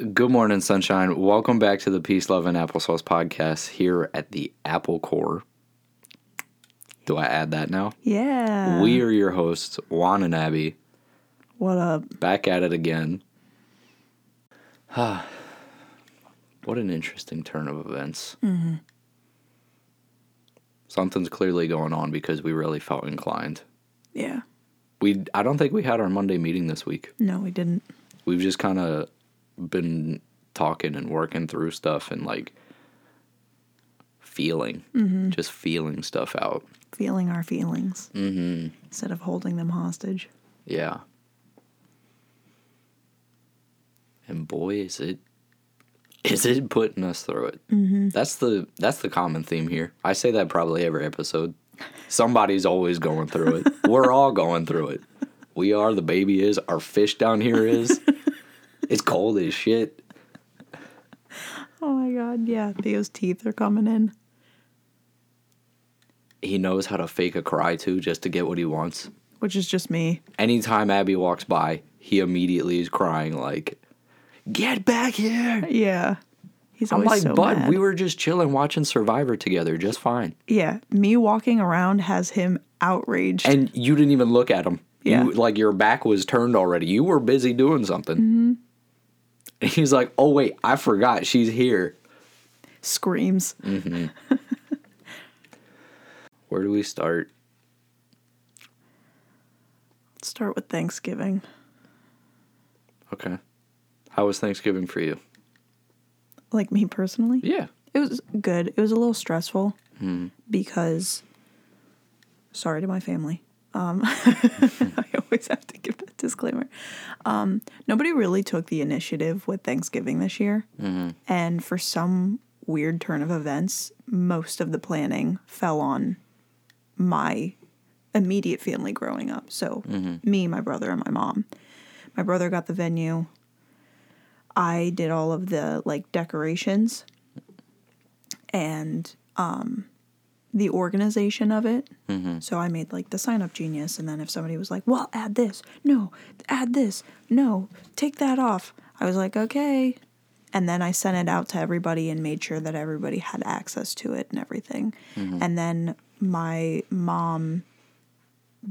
Good morning, sunshine. Welcome back to the Peace, Love, and Applesauce podcast here at the Apple Core. Do I add that now? Yeah. We are your hosts, Juan and Abby, What up? back at it again. Ah, what an interesting turn of events. Mm-hmm. Something's clearly going on because we really felt inclined. Yeah. We, I don't think we had our Monday meeting this week. No, we didn't. we've just kind of been talking and working through stuff and like feeling, just feeling stuff out. Feeling our feelings mm-hmm. instead of holding them hostage. Yeah. And boy, is it is it putting us through it. Mm-hmm. That's the that's the common theme here. I say that probably every episode. Somebody's always going through it. We're all going through it. We are. The baby is. Our fish down here is. It's cold as shit. Oh my god, yeah. Theo's teeth are coming in. he knows how to fake a cry too just to get what he wants. Which is just me. Anytime Abby walks by, he immediately is crying like, "Get back here!" Yeah. He's I'm always like, so "Bud, mad. we were just chilling watching Survivor together, just fine." Yeah. Me walking around has him outraged. And you didn't even look at him. Yeah. You, like your back was turned already. You were busy doing something. Mm-hmm. And he's like, "Oh wait, I forgot she's here." screams. Where do we start? Let's start with Thanksgiving. Okay. How was Thanksgiving for you? Like me personally. Yeah. It was good. It was a little stressful Hmm. because sorry to my family. Um, I always have to give that disclaimer. Um, nobody really took the initiative with Thanksgiving this year. Mm-hmm. And for some weird turn of events, most of the planning fell on my immediate family growing up. So, me, my brother, and my mom. My brother got the venue. I did all of the like decorations and um the organization of it. So I made like the sign up genius and then if somebody was like, "Well, add this." No, add this. No, take that off. I was like, "Okay." And then I sent it out to everybody and made sure that everybody had access to it and everything. And then my mom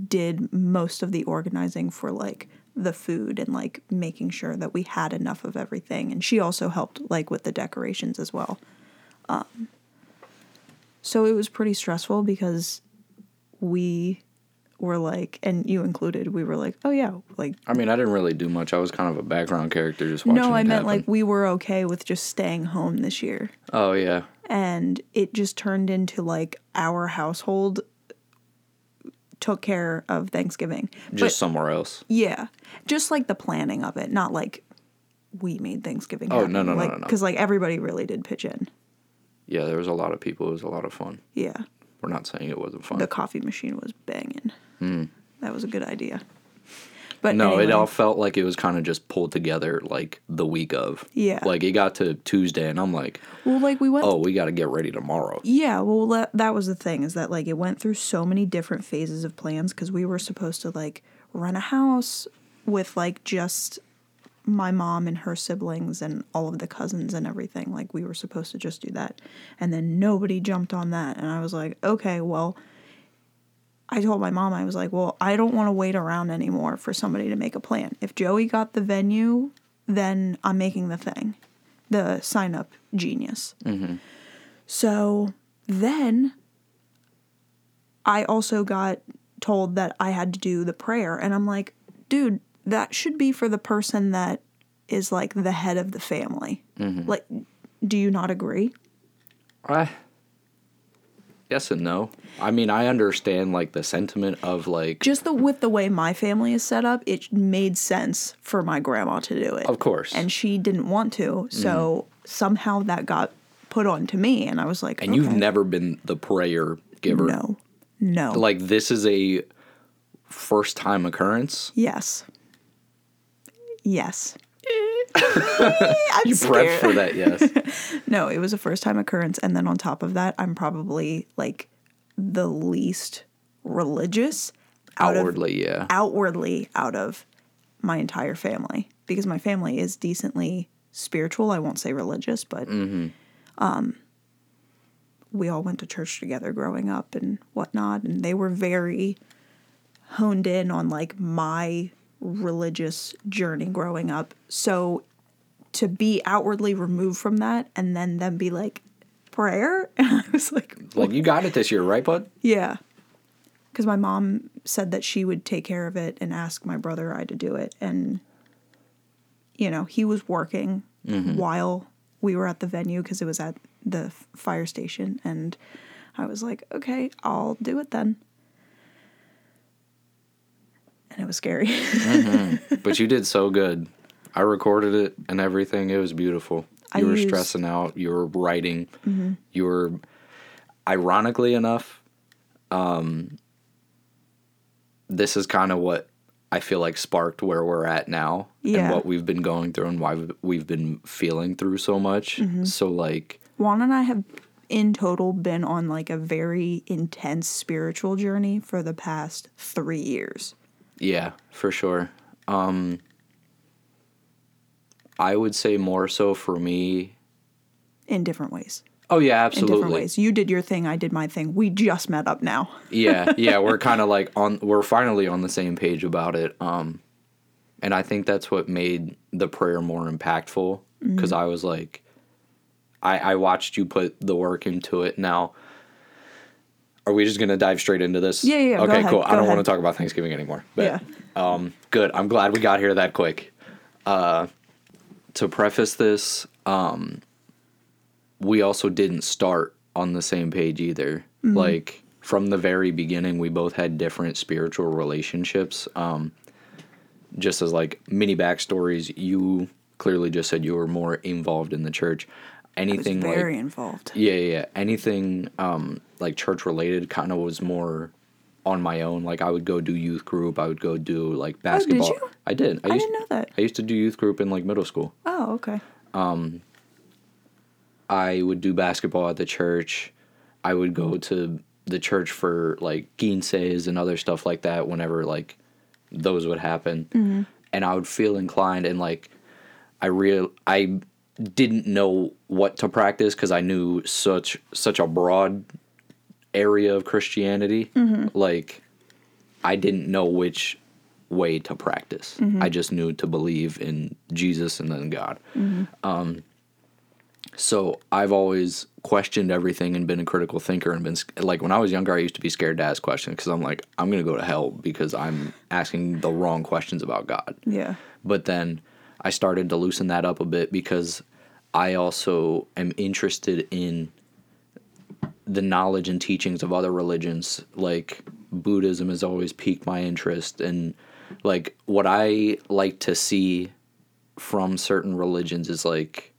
did most of the organizing for like the food and like making sure that we had enough of everything and she also helped like with the decorations as well um so it was pretty stressful because we were like and you included we were like oh yeah like I mean, I didn't really do much. I was kind of a background character just watching no i meant happen. like we were okay with just staying home this year Oh yeah. and it just turned into like our household took care of thanksgiving Just But- somewhere else. Yeah, just like the planning of it, not like we made Thanksgiving. Oh, happen. no, no, no, like, no, no. Because like everybody really did pitch in. Yeah, there was a lot of people. It was a lot of fun. Yeah, We're not saying it wasn't fun. the coffee machine was banging. Hmm. That was a good idea. But no, it all felt like it was kind of just pulled together like the week of. Yeah. Like it got to Tuesday and I'm like, well, like we went. oh, we got to get ready tomorrow. Yeah, well, that, that was the thing is that like it went through so many different phases of plans because we were supposed to like rent a house with like just my mom and her siblings and all of the cousins and everything. Like we were supposed to just do that. And then nobody jumped on that. And I was like, okay, well, I told my mom, I was like, well, I don't want to wait around anymore for somebody to make a plan. If Joey got the venue, then I'm making the thing, the sign up genius. Mm-hmm. So then I also got told that I had to do the prayer. And I'm like, dude, that should be for the person that is like the head of the family. Mm-hmm. Like, do you not agree? I yes and no. I mean, I understand like the sentiment of like, Just the with the way my family is set up, it made sense for my grandma to do it. of course. And she didn't want to. So mm-hmm. somehow that got put onto me. And I was like, and you've never been the prayer giver. No. No. Like this is a first time occurrence. yes. Yes. You prepped for that, yes. No, it was a first time occurrence. And then on top of that, I'm probably like the least religious out of Outwardly, yeah. outwardly out of my entire family because my family is decently spiritual. I won't say religious, but um, we all went to church together growing up and whatnot, and they were very honed in on like my religious journey growing up. So to be outwardly removed from that and then them be like prayer, and I was like, Like you got it this year, right, bud? yeah. Because my mom said that she would take care of it and ask my brother I to do it. And, you know, he was working mm-hmm. while we were at the venue because it was at the fire station. And I was like, okay, I'll do it then. And it was scary. But you did so good. I recorded it and everything. It was beautiful. I You were used- stressing out. You were writing. You were, ironically enough, um, this is kind of what I feel like sparked where we're at now and what we've been going through and why we've- we've been feeling through so much. Mm-hmm. So like, Juan and I have, in total, been on like a very intense spiritual journey for the past three years. Yeah, for sure. Um I would say more so for me. In different ways. Oh yeah, In absolutely. different ways. You did your thing, I did my thing. We just met up now. yeah, yeah, we're kind of like on we're finally on the same page about it. Um and I think that's what made the prayer more impactful Mm-hmm. cuz I was like I I watched you put the work into it. Now are we just going to dive straight into this? Yeah, yeah, Okay, cool. I don't want to talk about Thanksgiving anymore. But Yeah. Um, good. I'm glad we got here that quick. Uh, to preface this, um, we also didn't start on the same page either. Mm-hmm. Like from the very beginning, we both had different spiritual relationships. Um, just as like mini backstories, you clearly just said you were more involved in the church. I was Anything very like involved. yeah, yeah, yeah. Anything um like church related kind of was more on my own. Like I would go do youth group. I would go do like basketball. Oh, you? I did. I used, didn't know that. I used to do youth group in like middle school. Oh, okay. Um, I would do basketball at the church. I would go to the church for like quinces and other stuff like that whenever like those would happen. And I would feel inclined and like I real I didn't know what to practice cuz I knew such such a broad area of Christianity. Mm-hmm. Like I didn't know which way to practice. Mm-hmm. I just knew to believe in Jesus and then God. Mm-hmm. Um so I've always questioned everything and been a critical thinker and been like when I was younger I used to be scared to ask questions because I'm like I'm gonna go to hell because I'm asking the wrong questions about God. Yeah. But then I started to loosen that up a bit because I also am interested in the knowledge and teachings of other religions. Like Buddhism has always piqued my interest and like what I like to see from certain religions is like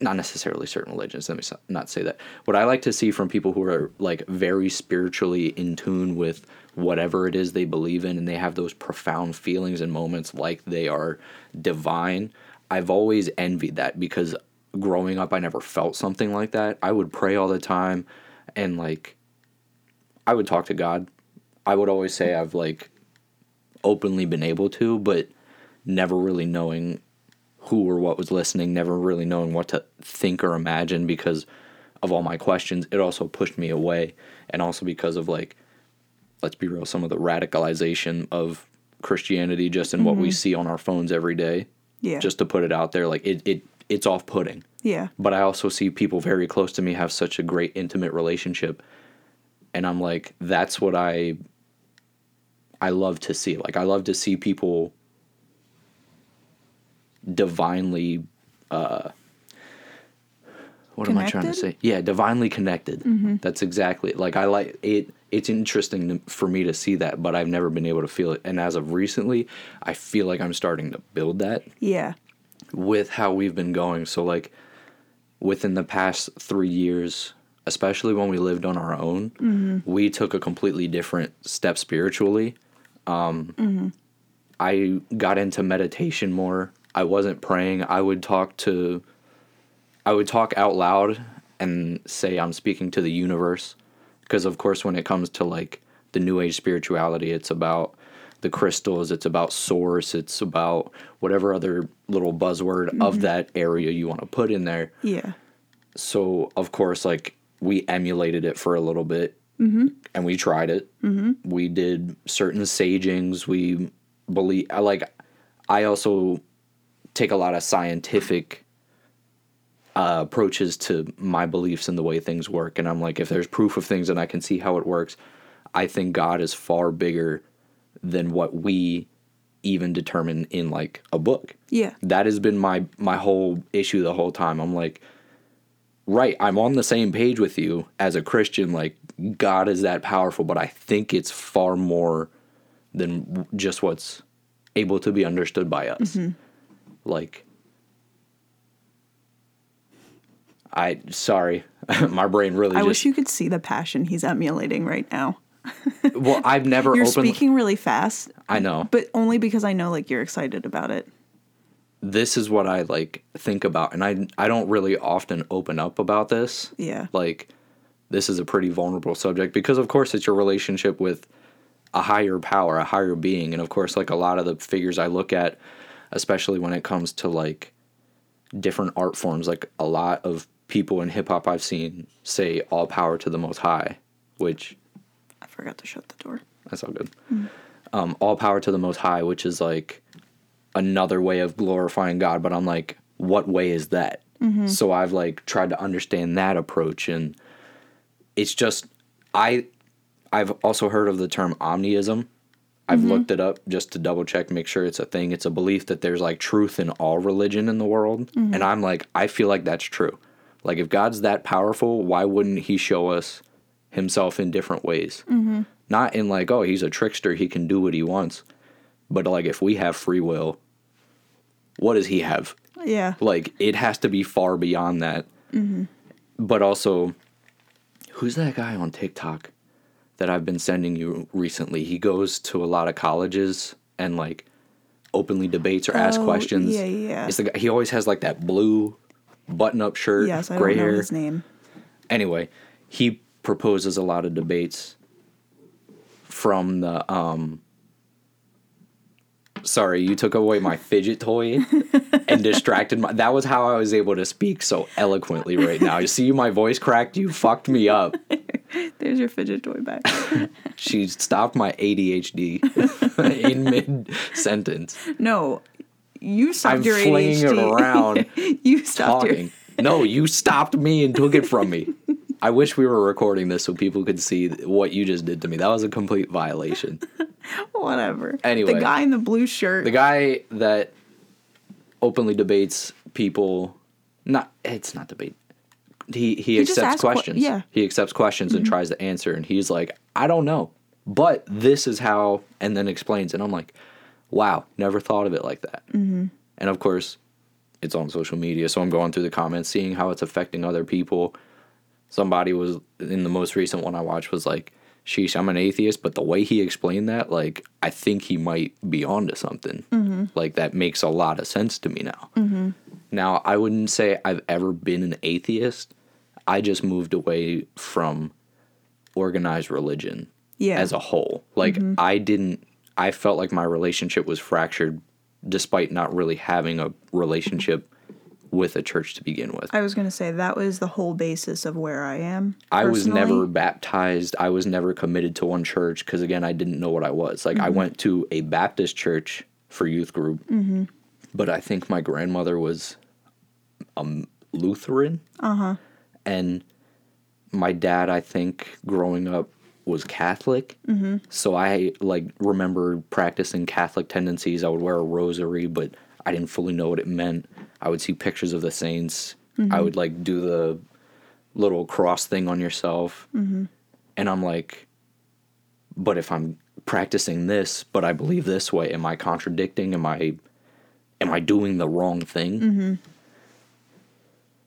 not necessarily certain religions. Let me not say that. What I like to see from people who are like very spiritually in tune with whatever it is they believe in, and they have those profound feelings and moments like they are divine. I've always envied that because growing up, I never felt something like that. I would pray all the time, and like, I would talk to God. I would always say I've like openly been able to, but never really knowing who or what was listening, never really knowing what to think or imagine because of all my questions. It also pushed me away, and also because of like, let's be real, some of the radicalization of Christianity just in what we see on our phones every day. Yeah. Just to put it out there, like it, it it's off putting. yeah. But I also see people very close to me have such a great intimate relationship. And I'm like, that's what I I love to see. Like I love to see people divinely uh what am I trying to say? Yeah, divinely connected. That's exactly like I like it. It's interesting for me to see that, but I've never been able to feel it. And as of recently, I feel like I'm starting to build that Yeah. with how we've been going. So like within the past three years, especially when we lived on our own, we took a completely different step spiritually. Um, I got into meditation more. I wasn't praying. I would talk to, I would talk out loud and say I'm speaking to the universe, because of course when it comes to like the new age spirituality, it's about the crystals, it's about source, it's about whatever other little buzzword of that area you want to put in there. Yeah. So, of course, like we emulated it for a little bit and we tried it. Mm-hmm. We did certain sagings. We believe, I like, I also take a lot of scientific uh, approaches to my beliefs and the way things work. And I'm like, if there's proof of things and I can see how it works, I think God is far bigger than what we even determine in like a book. Yeah. That has been my my whole issue the whole time. I'm like, right, I'm on the same page with you as a Christian. Like, God is that powerful, but I think it's far more than just what's able to be understood by us. Like, I sorry, my brain really. I just, wish you could see the passion he's emulating right now. Well, I've never You're opened. speaking really fast, I know. but only because I know like you're excited about it. this is what I like think about, and I I don't really often open up about this. Yeah. Like, this is a pretty vulnerable subject because, of course, it's your relationship with a higher power, a higher being, and of course, like a lot of the figures I look at, especially when it comes to like different art forms, like a lot of people in hip hop I've seen say all power to the Most High, which I forgot to shut the door. that's all good. Hmm. Um, all power to the Most High, which is like another way of glorifying God. But I'm like, what way is that? Mm-hmm. So I've like tried to understand that approach, and it's just I I've also heard of the term omniism. I've mm-hmm. looked it up just to double check, make sure it's a thing. It's a belief that there's like truth in all religion in the world, mm-hmm. and I'm like, I feel like that's true. Like if God's that powerful, why wouldn't He show us Himself in different ways? Mm-hmm. Not in like, oh, He's a trickster, He can do what He wants, but like if we have free will, what does He have? Yeah. Like it has to be far beyond that. Mm-hmm. But also, who's that guy on TikTok that I've been sending you recently? He goes to a lot of colleges and like openly debates or asks Oh, questions. yeah, yeah, yeah. It's the guy, he always has like that blue button-up shirt, Yes, I gray don't know hair. his name. Anyway, he proposes a lot of debates from the um sorry you took away my fidget toy and distracted my that was how i was able to speak so eloquently right now you see my voice cracked you fucked me up There's your fidget toy back. she stopped my adhd in mid sentence no, you stopped i'm your flinging ADHD. it around you stopped talking no you stopped me and took it from me i wish we were recording this so people could see what you just did to me that was a complete violation whatever. Anyway. the guy in the blue shirt. the guy that openly debates people not it's not debate he he, just accepts questions yeah. Mm-hmm. he accepts questions and tries to answer and he's like i don't know but this is how and then explains and i'm like wow never thought of it like that. Mm-hmm. and of course it's on social media so i'm going through the comments seeing how it's affecting other people. Somebody was in the most recent one i watched was like sheesh i'm an atheist but the way he explained that like i think he might be onto something. Mm-hmm. Like that makes a lot of sense to me now. Mm-hmm. Now i wouldn't say i've ever been an atheist. I just moved away from organized religion Yeah. as a whole. Like mm-hmm. i didn't i felt like my relationship was fractured despite not really having a relationship with a church to begin with I was gonna say that was the whole basis of where I am. I was never baptized. I was never committed to one church because, again, I didn't know what I was. Like, I mm-hmm. went to a Baptist church for youth group, mm-hmm. but I think my grandmother was a Lutheran. Uh huh. And my dad, I think, growing up, was Catholic. Mm-hmm. So I like remember practicing Catholic tendencies. I would wear a rosary, but I didn't fully know what it meant. I would see pictures of the saints. I mm-hmm. would like do the little cross thing on yourself. Mm-hmm. And I'm like, but if I'm practicing this, but I believe this way, am I contradicting? Am I am I doing the wrong thing? Mm-hmm.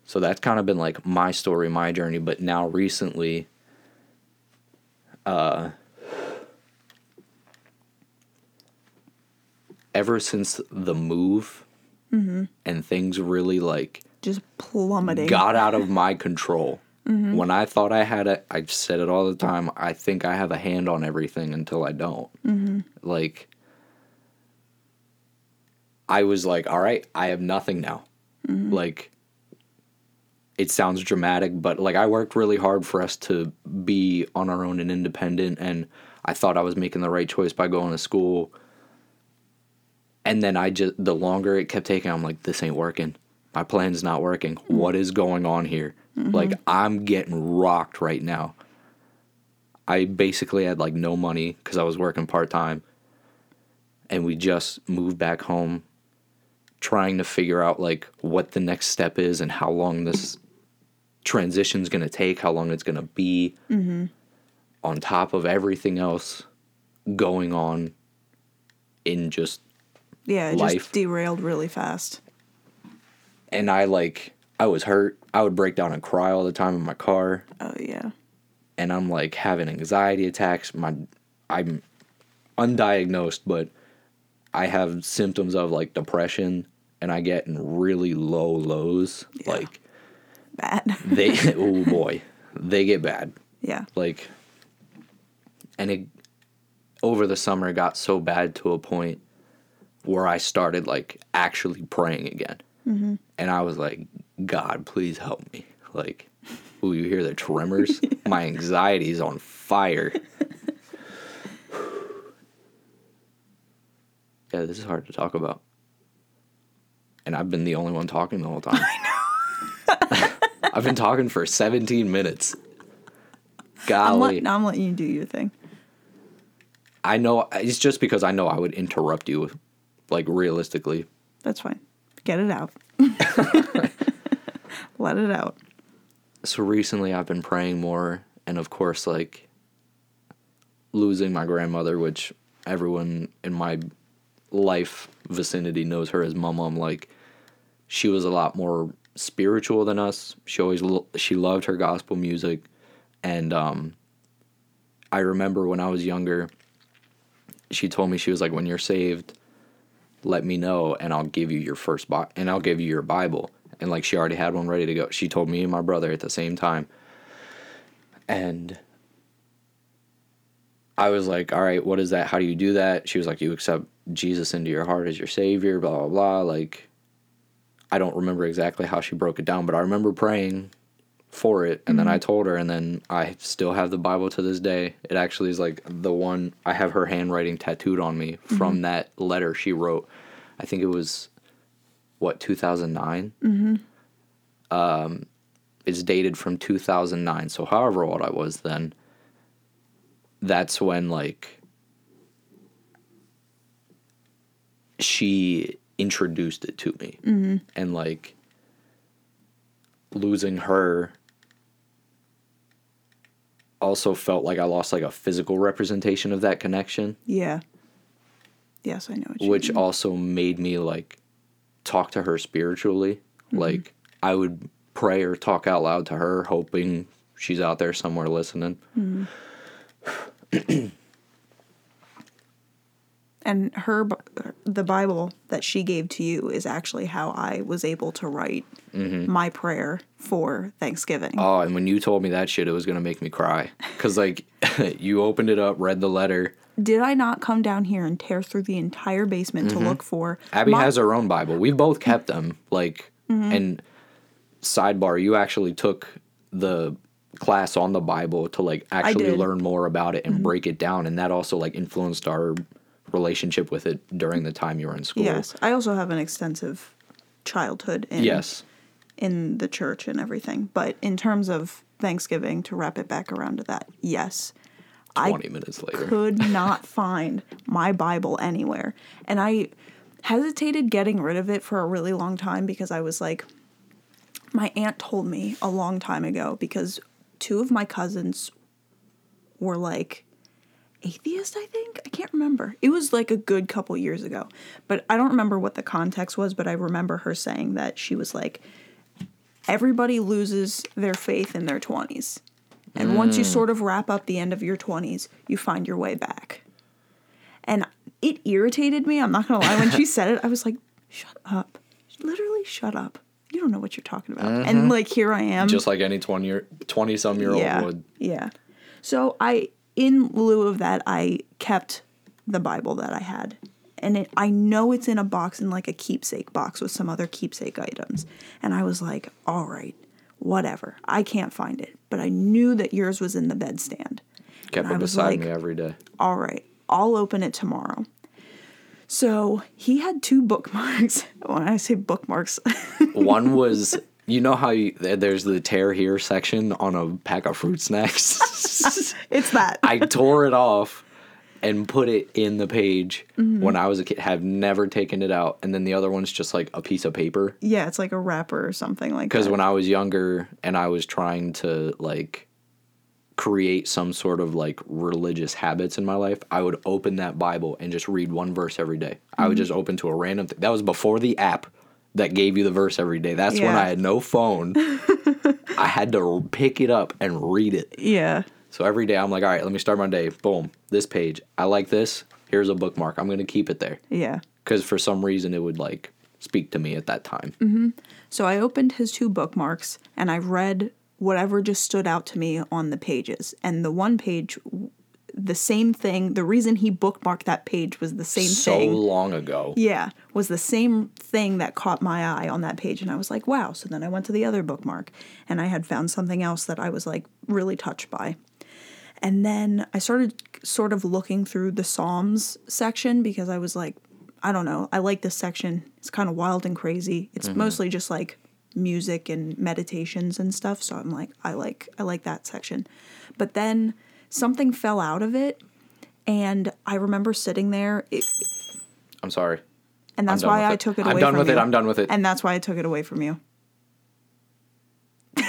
So that's kind of been like my story, my journey. But now recently, uh, ever since the move mm-hmm. and things really like just plummeting got out of my control. Mm-hmm. When I thought I had it, I've said it all the time. I think I have a hand on everything until I don't. Mm-hmm. Like, I was like, all right, I have nothing now. Mm-hmm. Like, it sounds dramatic, but like I worked really hard for us to be on our own and independent, and I thought I was making the right choice by going to school. And then I just, the longer it kept taking, I'm like, this ain't working. My plan's not working. Mm-hmm. What is going on here? Mm-hmm. Like, I'm getting rocked right now. I basically had like no money because I was working part time. And we just moved back home trying to figure out like what the next step is and how long this transition's going to take, how long it's going to be mm-hmm. on top of everything else going on in just Yeah, it Life. just derailed really fast. and I like I was hurt. I would break down and cry all the time in my car Oh yeah. and I'm like having anxiety attacks. My I'm undiagnosed, but I have symptoms of like depression and I get in really low lows. Yeah. Like Bad. they oh boy, they get bad. yeah. Like and it over the summer got so bad to a point where I started like actually praying again. Mm-hmm. And I was like, God, please help me. Like, ooh, you hear the tremors? My anxiety is on fire. yeah, this is hard to talk about. And I've been the only one talking the whole time. I've been talking for 17 minutes. I'm, Golly. let, I'm letting you do your thing. I know it's just because I know I would interrupt you, like realistically. That's fine. Get it out. Let it out. So recently I've been praying more, and of course, like losing my grandmother, which everyone in my life vicinity knows her as Mum. Mum, like she was a lot more spiritual than us. She always lo- she loved her gospel music, and um, I remember when I was younger, she told me she was like, "When you're saved, let me know, and I'll give you your first Bi- and I'll give you your Bible." And like she already had one ready to go. She told me and my brother at the same time, and I was like, "All right, what is that? How do you do that?" She was like, "You accept Jesus into your heart as your savior." Blah blah blah. Like, I don't remember exactly how she broke it down, but I remember praying for it, and then I told her, and then I still have the Bible to this day. It actually is like the one I have her handwriting tattooed on me from that letter she wrote. I think it was what 2009. Mm-hmm. Um, it's dated from 2009. So however old I was then, that's when like she introduced it to me, mm-hmm. and like losing her also felt like I lost like a physical representation of that connection, Yeah. Yes, I know what you which mean. also made me like talk to her spiritually. Like I would pray or talk out loud to her, hoping she's out there somewhere listening. And her, the Bible that she gave to you is actually how I was able to write mm-hmm. my prayer for Thanksgiving. Oh, and when you told me that shit, it was gonna make me cry. Cause like you opened it up, read the letter. Did I not come down here and tear through the entire basement to mm-hmm. look for? Abby my- has her own Bible. We've both kept them. Like, mm-hmm. and sidebar, you actually took the class on the Bible to like actually learn more about it and break it down, and that also like influenced our relationship with it during the time you were in school. Yes, I also have an extensive childhood in Yes. in the church and everything. But in terms of Thanksgiving, to wrap it back around to that, yes, I Twenty minutes later. could not find my Bible anywhere. And I hesitated getting rid of it for a really long time because I was like, my aunt told me a long time ago because two of my cousins were like atheist, I think. I can't remember. It was like a good couple years ago. But I don't remember what the context was, but I remember her saying that she was like, everybody loses their faith in their 20s. And once you mm. sort of wrap up the end of your 20s, you find your way back. And it irritated me. I'm not going to lie. When she said it, I was like, shut up. Literally, shut up. You don't know what you're talking about. And mm-hmm. like, here I am. Just like any twenty year twenty some year yeah. old would. Yeah. So I, in lieu of that, I kept the Bible that I had. and it, I know it's in a box in like a keepsake box with some other keepsake items. And I was like, all right, whatever. I can't find it, but I knew that yours was in the bedstand. Kept it beside like- me every day. All right, I'll open it tomorrow. So he had two bookmarks. When I say bookmarks, One was, you know how you, there's the tear here section on a pack of fruit snacks. it's that. I tore it off and put it in the page Mm-hmm. when I was a kid. Have never taken it out, and then the other one's just like a piece of paper. yeah, it's like a wrapper or something like Because when I was younger and I was trying to like create some sort of like religious habits in my life, I would open that Bible and just read one verse every day. I Mm-hmm. would just open to a random thing. That was before the app that gave you the verse every day. That's when I had no phone. I had to pick it up and read it. yeah, So every day I'm like, all right, let me start my day. Boom, this page. I like this. Here's a bookmark. I'm going to keep it there. yeah. Because for some reason it would like speak to me at that time. Mm-hmm. So I opened his two bookmarks and I read whatever just stood out to me on the pages. And the one page, the same thing, the reason he bookmarked that page was the same so thing. So long ago. Yeah, was the same thing that caught my eye on that page. And I was like, wow. So then I went to the other bookmark and I had found something else that I was like really touched by. And then I started sort of looking through the Psalms section because I was like, I don't know, I like this section. It's kind of wild and crazy. It's mm-hmm. mostly just like music and meditations and stuff, so I'm like I like I like that section. But then something fell out of it and I remember sitting there it, I'm sorry. and that's why I it. took it away. I'm away done from with you. it, I'm done with it. And that's why I took it away from you.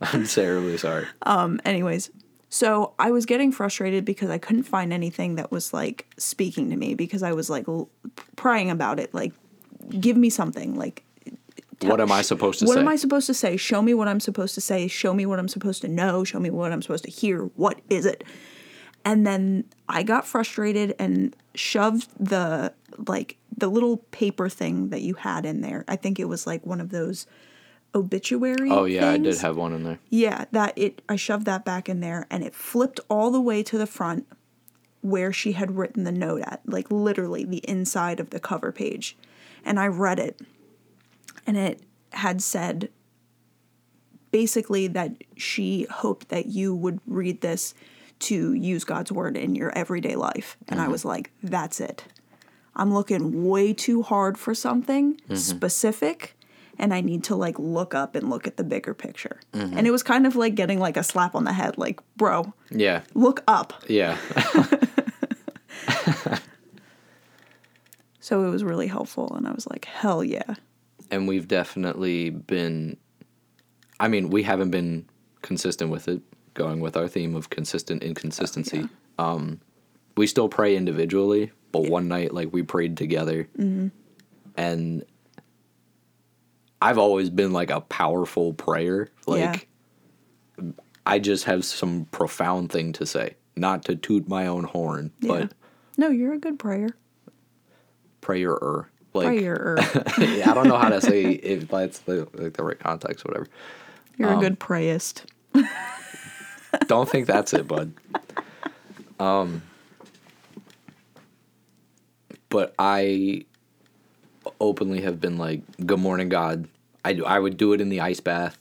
I'm terribly sorry. Um, anyways, so I was getting frustrated because I couldn't find anything that was like speaking to me because I was like l- praying about it. Like, give me something. Like, what am I supposed to what say? What am I supposed to say? Show me what I'm supposed to say. Show me what I'm supposed to know. Show me what I'm supposed to hear. What is it? And then I got frustrated and shoved the like the little paper thing that you had in there. I think it was like one of those obituary. oh yeah, I did have one in there. Yeah, that it I shoved that back in there and it flipped all the way to the front where she had written the note at, like literally the inside of the cover page. And I read it. And it had said basically that she hoped that you would read this to use God's word in your everyday life. And I mm-hmm. was like, that's it. I'm looking way too hard for something mm-hmm. specific and I need to like look up and look at the bigger picture. Mm-hmm. And it was kind of like getting like a slap on the head like, bro, Yeah, look up. yeah. So it was really helpful and I was like, hell yeah. And we've definitely been. I mean, we haven't been consistent with it. Going with our theme of consistent inconsistency. Um, we still pray individually, but one night, like we prayed together, and I've always been like a powerful prayer. Like I just have some profound thing to say, not to toot my own horn, Yeah. but No, you're a good prayer. prayer. Like prayer. I don't know how to say if that's the like the right context, whatever. You're Um, a good prayist. Don't think that's it, bud. Um, but I openly have been like, "Good morning, God." I I would do it in the ice bath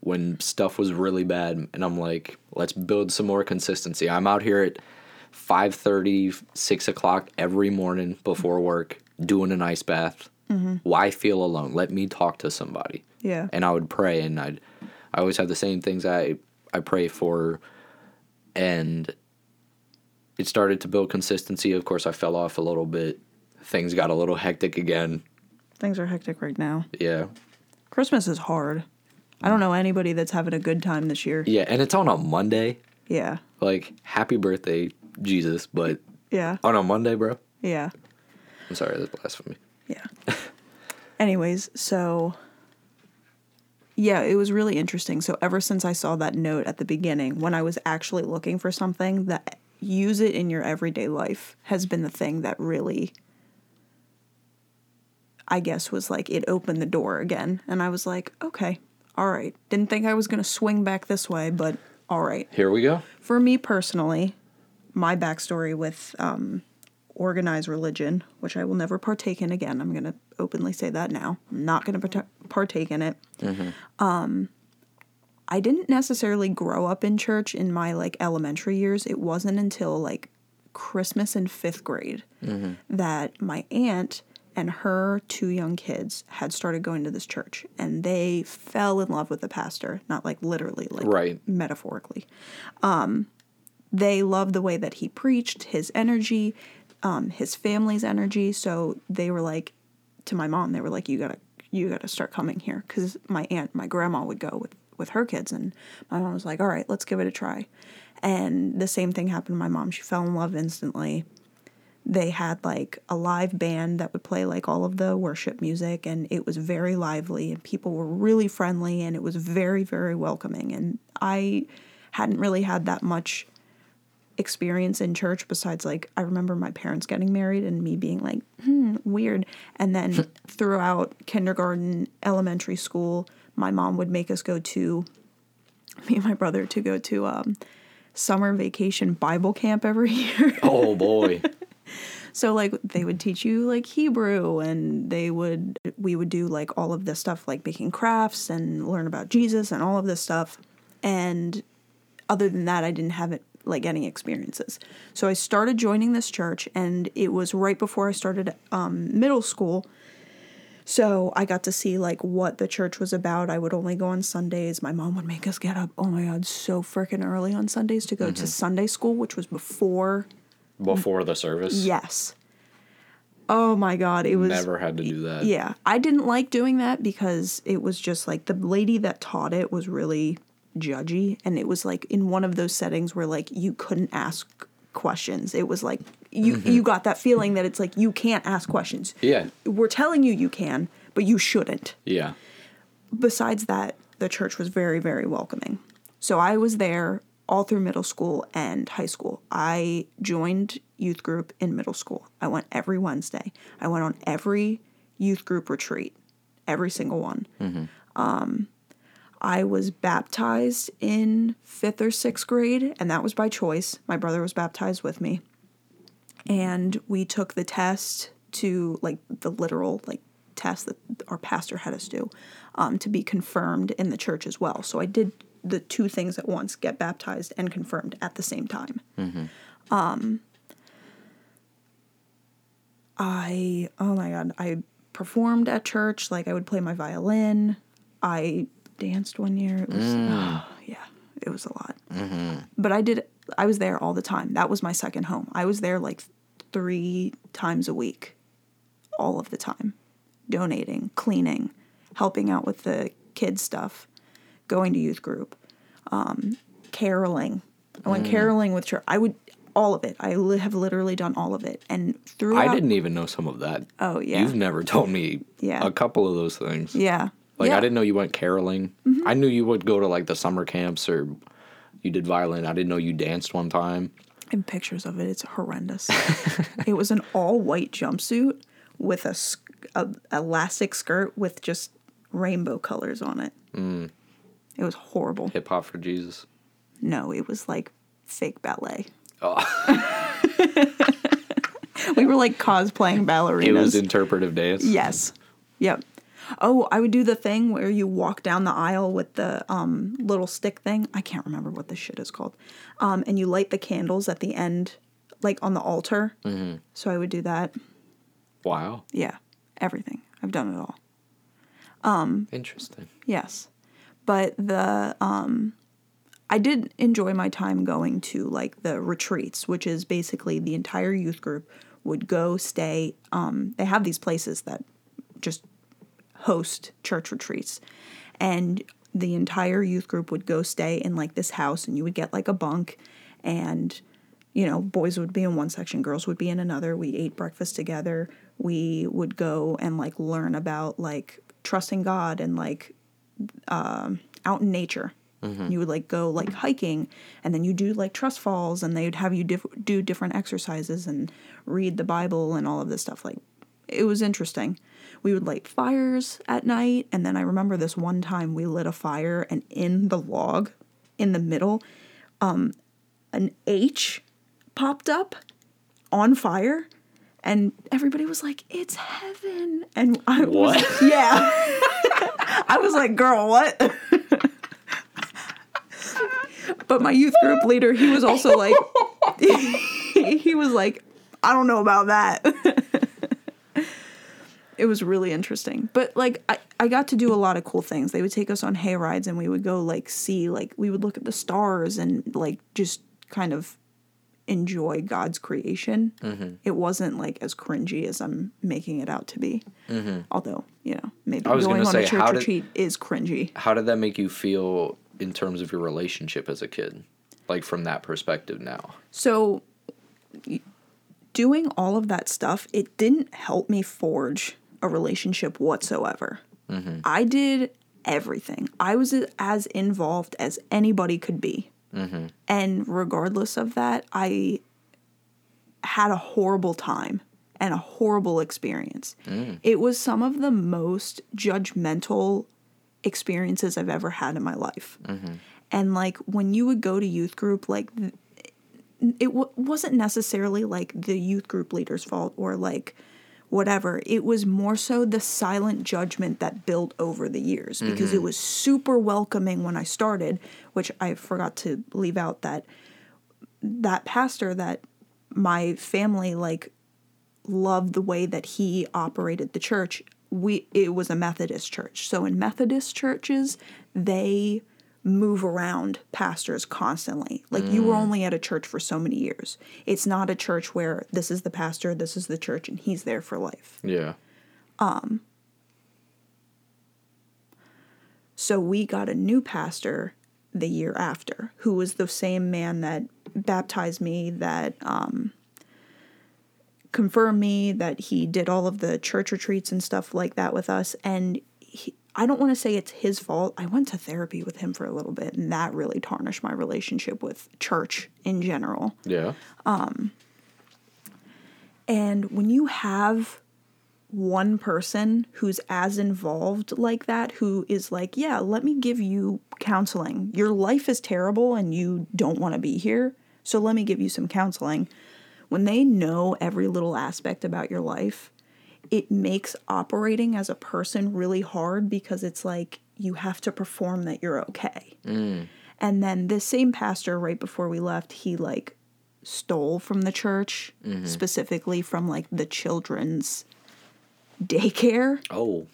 when stuff was really bad, and I'm like, "Let's build some more consistency." I'm out here at 5:30, 6 o'clock every morning before work doing an ice bath. Mm-hmm. Why feel alone? Let me talk to somebody Yeah. and I would pray and I'd I always have the same things I I pray for and it started to build consistency. Of course I fell off a little bit. Things got a little hectic again. Things are hectic right now. Yeah. Christmas is hard. I don't know anybody that's having a good time this year. Yeah, and it's on a Monday. Yeah. Like happy birthday Jesus, but Yeah. on a Monday, bro. Yeah. I'm sorry, that's blasphemy. Yeah. Anyways, so yeah, it was really interesting. So ever since I saw that note at the beginning, when I was actually looking for something that use it in your everyday life has been the thing that really I guess was like it opened the door again and I was like, okay, all right. Didn't think I was going to swing back this way, but all right. Here we go. For me personally, my backstory with um, organized religion, which I will never partake in again. I'm going to openly say that now. I'm not going to partake in it. Um, I didn't necessarily grow up in church in my like elementary years. It wasn't until like Christmas in fifth grade that my aunt and her two young kids had started going to this church and they fell in love with the pastor, not like literally, like Right. metaphorically. Um, they loved the way that he preached, his energy, um, his family's energy. So they were like, to my mom, they were like, "You gotta, you gotta start coming here," because my aunt, my grandma would go with with her kids, and my mom was like, "All right, let's give it a try." And the same thing happened to my mom. She fell in love instantly. They had like a live band that would play like all of the worship music, and it was very lively, and people were really friendly, and it was very, very welcoming. And I hadn't really had that much experience in church besides like I remember my parents getting married and me being like, hmm, weird. And then throughout kindergarten, elementary school, my mom would make us go to me and my brother to go to um, summer vacation Bible camp every year. Oh boy. So like they would teach you like Hebrew and they would we would do like all of this stuff like making crafts and learn about Jesus and all of this stuff. And other than that I didn't have it like any experiences. So I started joining this church and it was right before I started um, middle school. So I got to see like what the church was about. I would only go on Sundays. My mom would make us get up, oh my god, so freaking early on Sundays to go to Sunday school, which was before Before the service. Yes. Oh my god, it was Never had to do that. Yeah, I didn't like doing that because it was just like the lady that taught it was really judgy and it was like in one of those settings where like you couldn't ask questions. It was like you you got that feeling that it's like you can't ask questions. Yeah. We're telling you you can, but you shouldn't Yeah. besides that, the church was very, very welcoming. So I was there all through middle school and high school. I joined youth group in middle school. I went every Wednesday. I went on every youth group retreat, every single one. Um, I was baptized in fifth or sixth grade, and that was by choice. My brother was baptized with me. And we took the test to, like, the literal, like, test that our pastor had us do um, to be confirmed in the church as well. So I did the two things at once get baptized and confirmed at the same time. Um, I, oh my God, I performed at church. Like, I would play my violin. I danced one year. It was, mm. yeah, it was a lot. Mm-hmm. But I did, I was there all the time. That was my second home. I was there like three times a week, all of the time, donating, cleaning, helping out with the kids' stuff, going to youth group, um, caroling. I went mm. caroling with church. I would, all of it. I li- have literally done all of it. And throughout. I didn't even know some of that. Oh, yeah. You've never told me Yeah. a couple of those things. Yeah. Like yeah. I didn't know you went caroling. I knew you would go to like the summer camps or you did violin. I didn't know you danced one time. in pictures of it. It's horrendous. it was an all white jumpsuit with a, a elastic skirt with just rainbow colors on it. Mm. It was horrible. Hip hop for Jesus. No, it was like fake ballet. Oh, We were like cosplaying ballerinas. it was interpretive dance. yes. Yep. Oh, I would do the thing where you walk down the aisle with the um, little stick thing. I can't remember what this shit is called. Um, and you light the candles at the end, like on the altar. Mm-hmm. So I would do that. Wow. Yeah, everything. I've done it all. Interesting. Yes. But the um I did enjoy my time going to like the retreats, which is basically the entire youth group would go stay um they have these places that just host church retreats. And the entire youth group would go stay in like this house and you would get like a bunk and you know, boys would be in one section, girls would be in another. We ate breakfast together. We would go and like learn about like trusting God and like um, out in nature. You would like go like hiking, and then you do like trust falls, and they would have you diff- do different exercises and read the Bible and all of this stuff. Like it was interesting. We would light fires at night, and then I remember this one time we lit a fire, and in the log, in the middle, um, an H popped up on fire and everybody was like, "It's heaven." And I What? was yeah. I was like, "Girl, what?" but my youth group leader, he was also like he was like, "I don't know about that." It was really interesting. But like I, I got to do a lot of cool things. They would take us on hay rides and we would go like see like we would look at the stars and like just kind of enjoy God's creation. Mm-hmm. It wasn't like as cringy as I'm making it out to be. Although, you know, maybe Mm-hmm. Going on say, a church did- retreat is cringy. How did that make you feel in terms of your relationship as a kid? Like from that perspective now. So doing all of that stuff, it didn't help me forge a relationship whatsoever. Mm-hmm. I did everything. I was as involved as anybody could be. Mm-hmm. And regardless of that, I had a horrible time and a horrible experience. Mm. It was some of the most judgmental experiences I've ever had in my life. Mm-hmm. And like when you would go to youth group, like it w- wasn't necessarily like the youth group leader's fault or like whatever. It was more so the silent judgment that built over the years because it mm-hmm. was super welcoming when I started, which I forgot to leave out that that pastor that my family like loved the way that he operated the church. We it was a Methodist church. So in Methodist churches, they move around pastors constantly. Like you were only at a church for so many years. It's not a church where this is the pastor, this is the church and he's there for life. Yeah. Um. So we got a new pastor the year after, who was the same man that baptized me, that um, confirmed me, that he did all of the church retreats and stuff like that with us. And he, I don't want to say it's his fault. I went to therapy with him for a little bit, and that really tarnished my relationship with church in general. Yeah. Um, and when you have one person who's as involved like that, who is like, yeah, let me give you counseling. Your life is terrible and you don't want to be here. So let me give you some counseling. When they know every little aspect about your life, it makes operating as a person really hard because it's like you have to perform that you're okay. Mm. And then this same pastor, right before we left, he like stole from the church, mm-hmm. specifically from like the children's daycare. Oh.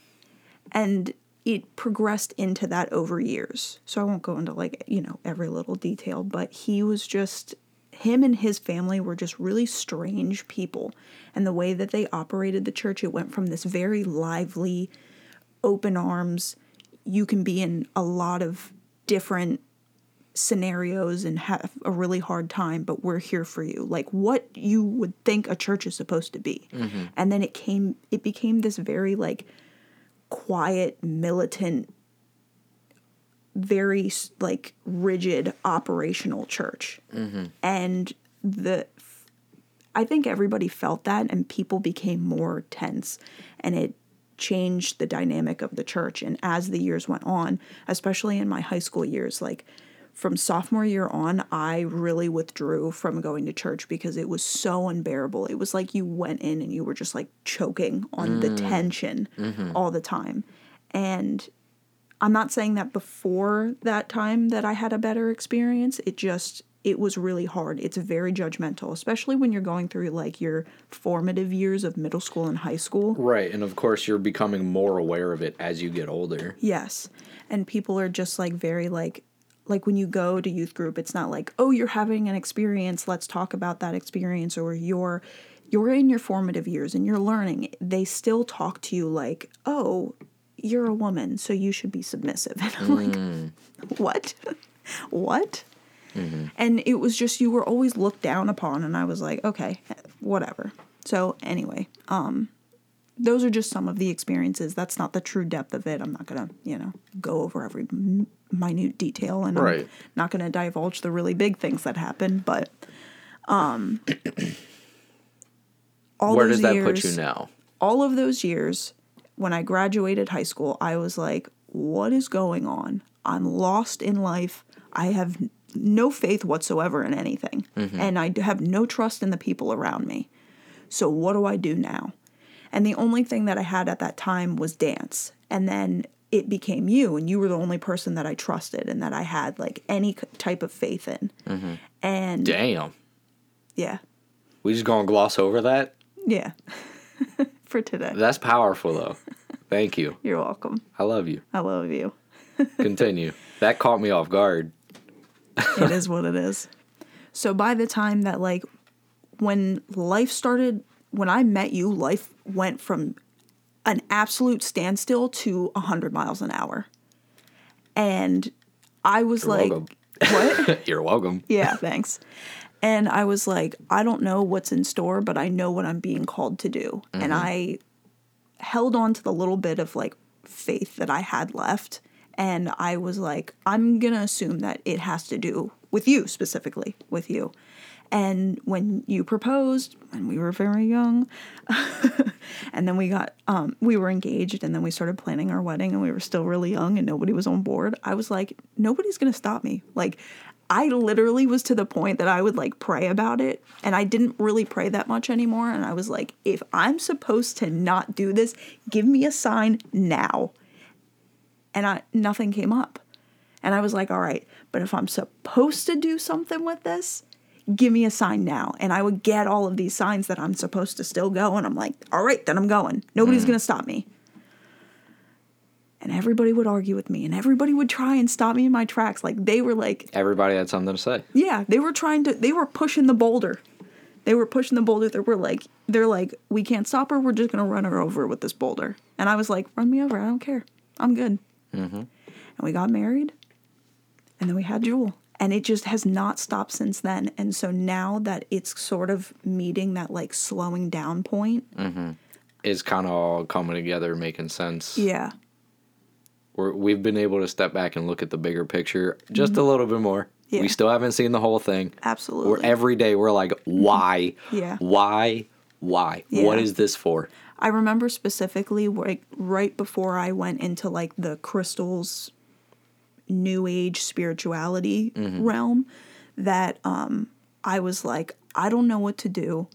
And it progressed into that over years. So I won't go into like, you know, every little detail, but he was just, him and his family were just really strange people. And the way that they operated the church, it went from this very lively, open arms, you can be in a lot of different scenarios and have a really hard time, but we're here for you. Like what you would think a church is supposed to be. Mm-hmm. And then it came it became this very like quiet, militant, very like rigid operational church. Mm-hmm. And the I think everybody felt that and people became more tense and it changed the dynamic of the church and as the years went on, especially in my high school years like from sophomore year on, I really withdrew from going to church because it was so unbearable. It was like you went in and you were just like choking on the mm. tension mm-hmm. all the time. And I'm not saying that before that time that I had a better experience. It just it was really hard. It's very judgmental, especially when you're going through like your formative years of middle school and high school. Right. And of course, you're becoming more aware of it as you get older. Yes. And people are just like very like like when you go to youth group, it's not like, "Oh, you're having an experience, let's talk about that experience," or you're you're in your formative years and you're learning. They still talk to you like, "Oh, you're a woman, so you should be submissive." And I'm like, "What? what?" And it was just you were always looked down upon and I was like, "Okay, whatever." So, anyway, um those are just some of the experiences. That's not the true depth of it. I'm not gonna, you know, go over every m- minute detail, and Right. I'm not gonna divulge the really big things that happened, But, um, all Where those does that years, put you now? all of those years, when I graduated high school, I was like, "What is going on? I'm lost in life. I have no faith whatsoever in anything. Mm-hmm. And I have no trust in the people around me. So what do I do now? And the only thing that I had at that time was dance. And then it became you, and you were the only person that I trusted and that I had like any type of faith in. Mm-hmm. And Damn. yeah, We just gonna gloss over that? yeah, for today. That's powerful though. Thank you. You're welcome. I love you. I love you. Continue. that caught me off guard. it is what it is. So by the time that like when life started when I met you, life went from an absolute standstill to 100 miles an hour. And I was You're like welcome. what? You're welcome. yeah, thanks. And I was like, I don't know what's in store, but I know what I'm being called to do. And I held on to the little bit of like faith that I had left. And I was like, I'm going to assume that it has to do with you specifically, with you. And when you proposed, when we were very young, and then we got, um, we were engaged, and then we started planning our wedding, and we were still really young, and nobody was on board. I was like, nobody's gonna stop me. Like, I literally was to the point that I would like pray about it, and I didn't really pray that much anymore. And I was like, if I'm supposed to not do this, give me a sign now. And I nothing came up. And I was like, all right, but if I'm supposed to do something with this, give me a sign now. And I would get all of these signs that I'm supposed to still go. And I'm like, all right, then I'm going. Nobody's hmm. going to stop me. And everybody would argue with me and everybody would try and stop me in my tracks. Like they were like, Everybody had something to say. yeah, they were trying to, they were pushing the boulder. They were pushing the boulder. They were like, they're like, we can't stop her. We're just going to run her over with this boulder. And I was like, run me over. I don't care. I'm good. Mm-hmm. And we got married and then we had Jewel. And it just has not stopped since then. And so now that it's sort of meeting that like slowing down point, mm-hmm. is kind of all coming together, making sense. yeah, We're, we've been able to step back and look at the bigger picture just a little bit more. Mm-hmm. Yeah. We still haven't seen the whole thing. absolutely. We're every day we're like, why? Yeah. Why? Why? What Yeah. is this for? I remember specifically like right before I went into like the crystals new age spirituality realm that um I was like I don't know what to do.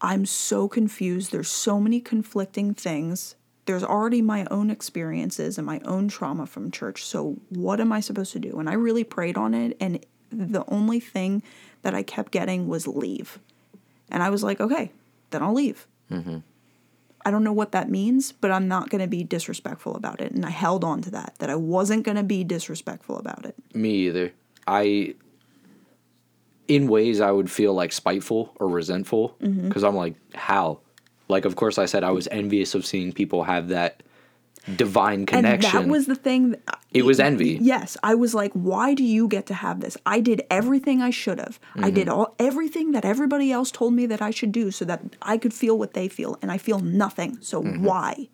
I'm so confused. There's so many conflicting things. There's already my own experiences and my own trauma from church. So what am I supposed to do? And I really prayed on it and the only thing that I kept getting was leave. And I was like, okay, then I'll leave. I don't know what that means, but I'm not going to be disrespectful about it. And I held on to that, that I wasn't going to be disrespectful about it. Me either. I, in ways, I would feel like spiteful or resentful Mm-hmm. because I'm like, how? Like, of course, I said I was envious of seeing people have that divine connection. And that was the thing. that- It was envy. Yes, I was like, why do you get to have this? I did everything I should have. I did Mm-hmm. all everything that everybody else told me that I should do so that I could feel what they feel, and I feel nothing. So Mm-hmm. why?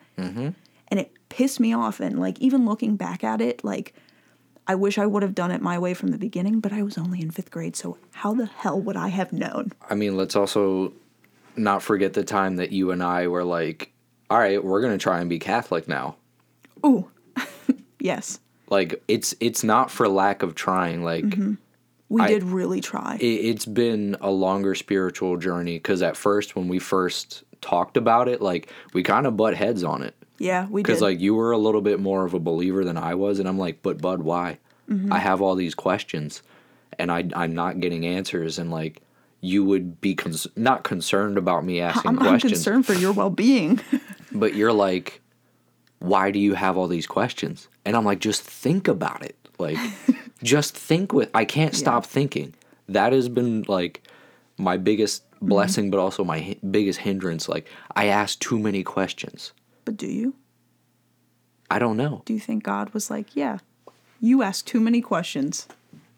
And it pissed me off. And like even looking back at it, like I wish I would have done it my way from the beginning, but I was only in fifth grade, so how the hell would I have known? I mean, let's also not forget the time that you and I were like, all right, we're going to try and be Catholic now. Ooh, yes, Like, it's it's not for lack of trying. Like, we I- did really try. it, it's been a longer spiritual journey because at first, when we first talked about it, like, we kind of butt heads on it. yeah, we Because like you were a little bit more of a believer than I was, and I'm like, but Bud, why? Mm-hmm. I have all these questions, and I I'm not getting answers, and like you would be not concerned about me asking I'm, I'm questions, concerned for your well-being. but you're like, why do you have all these questions? And I'm like, just think about it, like just think with. I can't stop thinking. That has been like my biggest Mm-hmm. blessing, but also my hi- biggest hindrance. Like I ask too many questions. but do you? I don't know. Do you think God was like, yeah, you ask too many questions?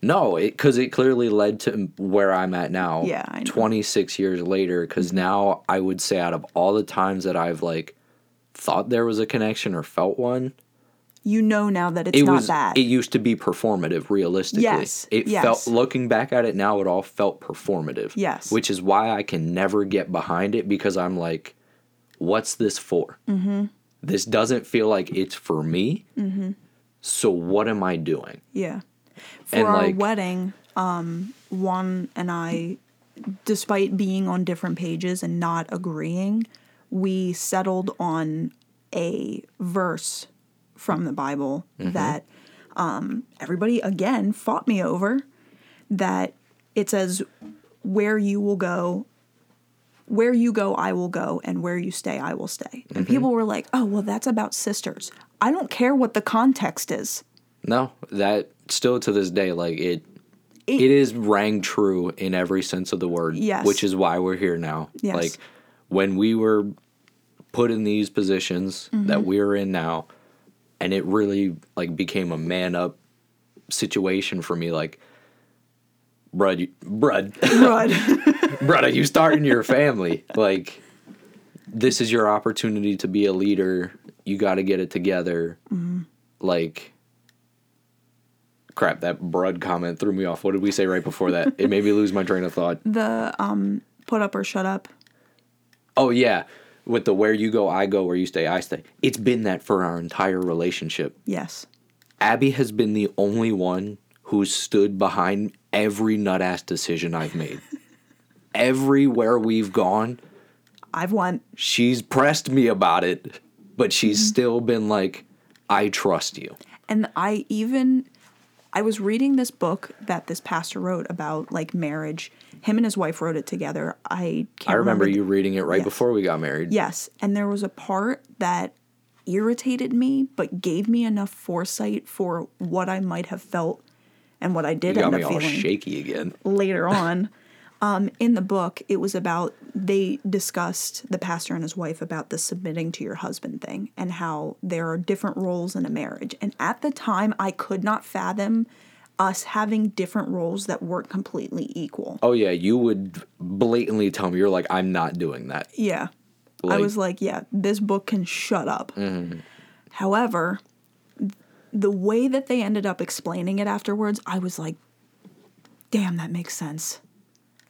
No, because it, clearly led to where I'm at now. Yeah, I know. Mm-hmm. 26 years later, because now I would say out of all the times that I've like thought there was a connection or felt one, You know now that it's it not was. that. It used to be performative. Realistically, Yes, It yes. felt. Looking back at it now, it all felt performative. Yes. Which is why I can never get behind it because I'm like, what's this for? Mm-hmm. This doesn't feel like it's for me. Mm-hmm. So what am I doing? yeah. For And, our like- wedding, um, Juan and I, despite being on different pages and not agreeing, we settled on a verse from the Bible Mm-hmm. that um, everybody again fought me over. That it says, "Where you will go, where you go, I will go, and where you stay, I will stay." And Mm-hmm. people were like, "Oh, well, that's about sisters." I don't care what the context is. No, that still to this day, like it, It- it is rang true in every sense of the word. Yes. Which is why we're here now. Yes. Like when we were put in these positions Mm-hmm. that we're in now, and it really like became a man up situation for me. Like, brud, you, brud, Right. brother, you starting your family. Like, this is your opportunity to be a leader. You got to get it together. Like, crap, that brud comment threw me off. What did we say right before that? It made me lose my train of thought. the um, put up or shut up. Oh, yeah. With the where you go, I go, where you stay, I stay. It's been that for our entire relationship. Yes. Abby has been the only one who's stood behind every nut ass decision I've made. Everywhere we've gone, I've won. she's pressed me about it, but she's still been like, I trust you. And I even I was reading this book that this pastor wrote about like marriage. Him and his wife wrote it together. I can't I remember the- you reading it right Yes. before we got married. Yes, and there was a part that irritated me but gave me enough foresight for what I might have felt and what I did You got end me up all feeling shaky again. later on. Um, in the book, it was about they discussed the pastor and his wife about the submitting to your husband thing and how there are different roles in a marriage. And at the time, I could not fathom us having different roles that weren't completely equal. Oh yeah, you would blatantly tell me you're like, I'm not doing that. Yeah. I was like, yeah, this book can shut up. However, the way that they ended up explaining it afterwards, I was like, damn, that makes sense.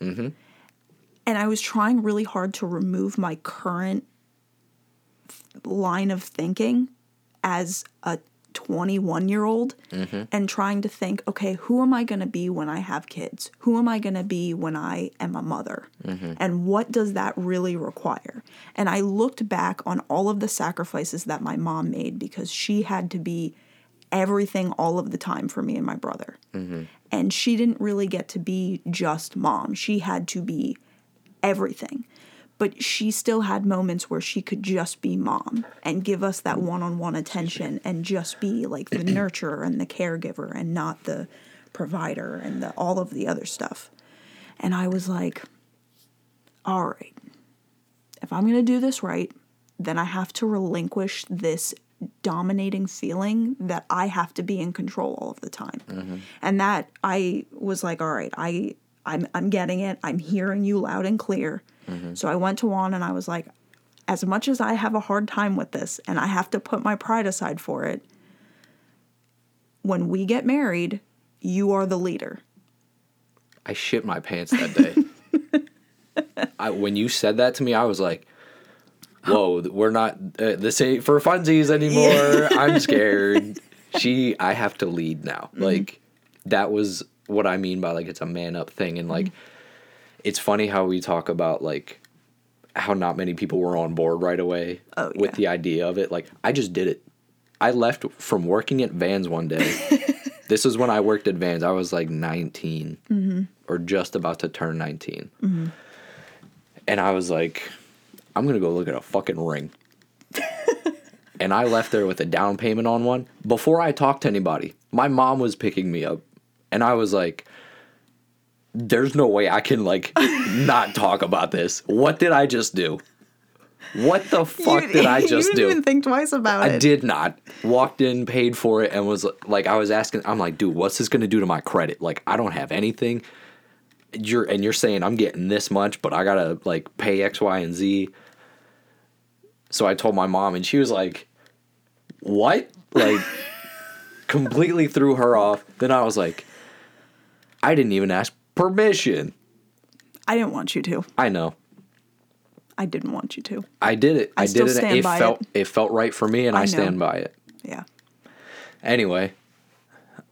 Mm-hmm. And I was trying really hard to remove my current line of thinking as a 21 year old mm-hmm. and trying to think, okay, who am I going to be when I have kids? Who am I going to be when I am a mother? Mm-hmm. And what does that really require? And I looked back on all of the sacrifices that my mom made because she had to be everything all of the time for me and my brother. Mm-hmm. And she didn't really get to be just mom, she had to be everything. But she still had moments where she could just be mom and give us that one on one attention and just be like the nurturer and the caregiver and not the provider and the, all of the other stuff. And I was like, all right, if I'm going to do this right, then I have to relinquish this dominating feeling that I have to be in control all of the time. Mm-hmm. And that I was like, all right, I I'm I'm getting it. I'm hearing you loud and clear. Mm-hmm. So I went to Juan and I was like, as much as I have a hard time with this and I have to put my pride aside for it, when we get married, you are the leader. I shit my pants that day. I, when you said that to me, I was like, "Whoa, we're not uh, this ain't for funsies anymore." I'm scared. She, I have to lead now. Mm-hmm. Like that was what I mean by like it's a man up thing, and like it's funny how we talk about like how not many people were on board right away Oh, with the idea of it. Like I just did it. I left from working at Vans one day. this is when I worked at Vans. I was like 19 Mm-hmm. or just about to turn 19. And I was like, I'm to go look at a fucking ring. and I left there with a down payment on one before I talked to anybody. My mom was picking me up. And I was like, there's no way I can like not talk about this. What did I just do? What the fuck You- did I just you didn't do? even think twice about I it. I did not. Walked in, paid for it, and was like, I was asking. I'm like, dude, what's this gonna do to my credit? Like, I don't have anything. You're and you're saying I'm getting this much, but I gotta like pay X, Y, and Z. So I told my mom, and she was like, "What?" Like, completely threw her off. Then I was like, I didn't even ask permission. I didn't want you to. I know. I didn't want you to. I did it. I I, did it. It felt it. it felt right for me, and I I, stand by it. Yeah. Anyway,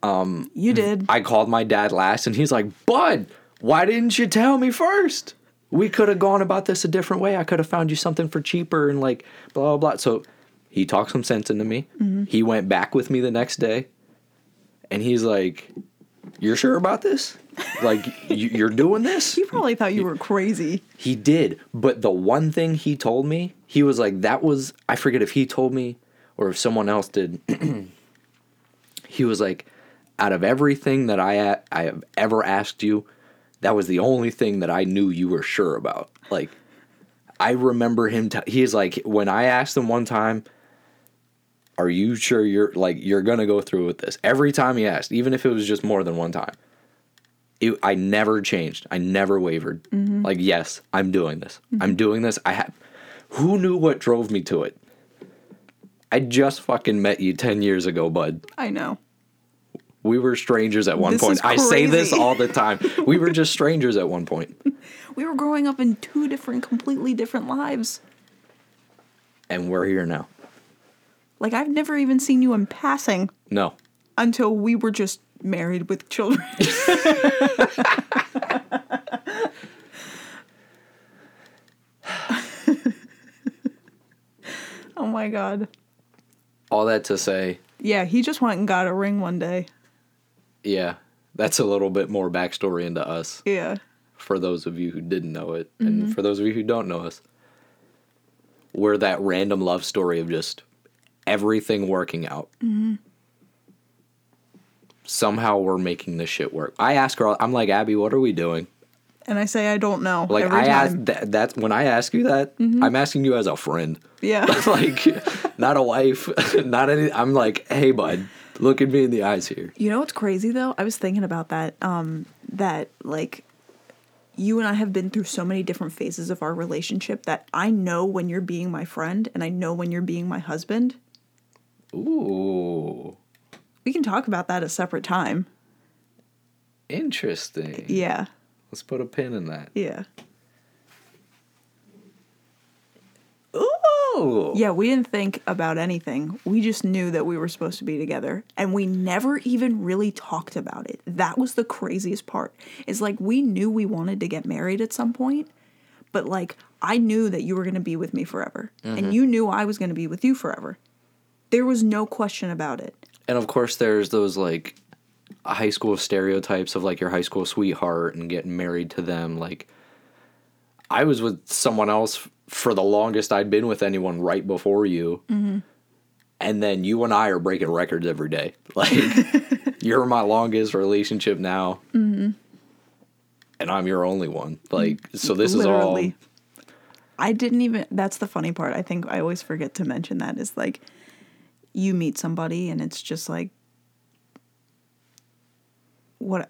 Um, you did. I called my dad last and he's like, Bud, why didn't you tell me first? We could have gone about this a different way. I could have found you something for cheaper and like blah, blah, blah. So he talked some sense into me. Mm-hmm. He went back with me the next day and he's like, You're sure about this? Like, you- you're doing this? he probably thought you were crazy. He did. But the one thing he told me, he was like, that was, I forget if he told me or if someone else did. he was like, out of everything that I, I have ever asked you, that was the only thing that I knew you were sure about. Like, I remember him, t- he's like, when I asked him one time, are you sure you're like, you're to go through with this? Every time he asked, even if it was just more than one time it, I never changed. I never wavered. Mm-hmm. Like, yes, I'm doing this. Mm-hmm. I'm doing this. I have. Who knew what drove me to it? I just fucking met you 10 years ago, bud. I know. We were strangers at one This point. I say this all the time. We were just strangers at one point. We were growing up in two different, completely different lives. And we're here now. Like, I've never even seen you in passing No. until we were just married with children. oh my god. All that to say, Yeah, he just went and got a ring one day. Yeah, that's a little bit more backstory into us Yeah. for those of you who didn't know it. And mm-hmm. for those of you who don't know us, we're that random love story of just everything working out. Mm-hmm. Somehow we're making this shit work. I ask her, I'm like, Abby, what are we doing? And I say I don't know. Like, I ask that, that's when I ask you that, mm-hmm. I'm asking you as a friend. Yeah. like, not a wife, not any. I'm like, hey, bud, look at me in the eyes here. You know what's crazy though? I was thinking about that. Um, that like you and I have been through so many different phases of our relationship that I know when you're being my friend and I know when you're being my husband. Ooh, We can talk about that a separate time. interesting. Yeah. Let's put a pin in that. Yeah. Ooh. Yeah, we didn't think about anything. We just knew that we were supposed to be together and we never even really talked about it. That was the craziest part. Is like we knew we wanted to get married at some point, but like I knew that you were going to be with me forever and mm-hmm. you knew I was going to be with you forever. There was no question about it. And of course, there's those like high school stereotypes of like your high school sweetheart and getting married to them. Like, I was with someone else for the longest I'd been with anyone right before you. Mm-hmm. And then you and I are breaking records every day. Like, you're my longest relationship now. Mm-hmm. And I'm your only one. Like, mm-hmm. so this Literally. is all. I didn't even that's the funny part. I think I always forget to mention that is like you meet somebody and it's just like what.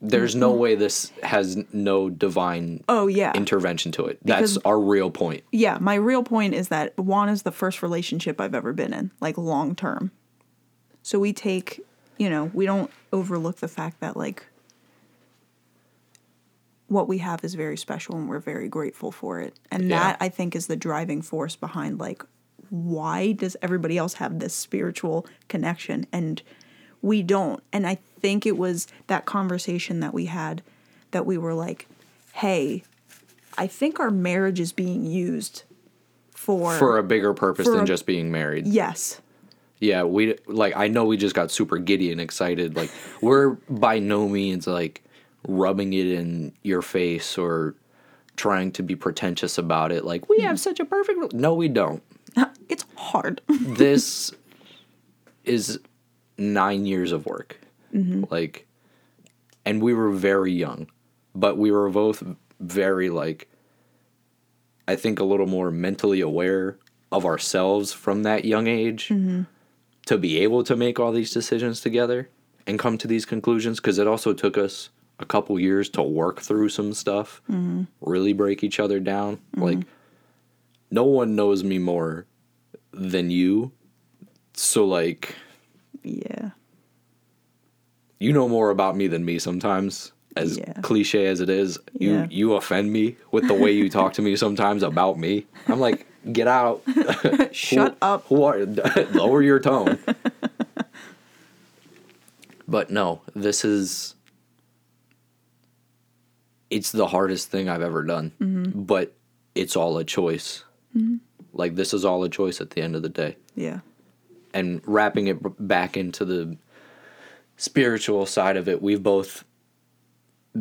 There's no mm-hmm. way this has no divine Oh yeah. intervention to it. That's Because- our real point. yeah, my real point is that Juan is the first relationship I've ever been in, like long term. So we take, you know, we don't overlook the fact that like what we have is very special and we're very grateful for it. And Yeah. that I think is the driving force behind like why does everybody else have this spiritual connection and we don't? And I think it was that conversation that we had that we were like, "Hey, I think our marriage is being used for for a bigger purpose than a- just being married. yes, Yeah, we like I know we just got super giddy and excited. Like we're by no means like rubbing it in your face or trying to be pretentious about it. Like we mm-hmm. have such a perfect re-" No, we don't. it's hard. This is 9 years of work. Mm-hmm. Like and we were very young, but we were both very like I think a little more mentally aware of ourselves from that young age mm-hmm. to be able to make all these decisions together and come to these conclusions because it also took us a couple years to work through some stuff, mm-hmm. really break each other down. Like, no one knows me more than you. So, like, yeah. you know more about me than me sometimes. As Yeah. cliche as it is, you Yeah. you offend me with the way you talk to me sometimes about me. I'm like, get out. Shut Who- up. Who are lower your tone? But no, this is it's the hardest thing I've ever done. Mm-hmm. But it's all a choice. Mm-hmm. Like this is all a choice at the end of the day. Yeah. And wrapping it back into the spiritual side of it, we've both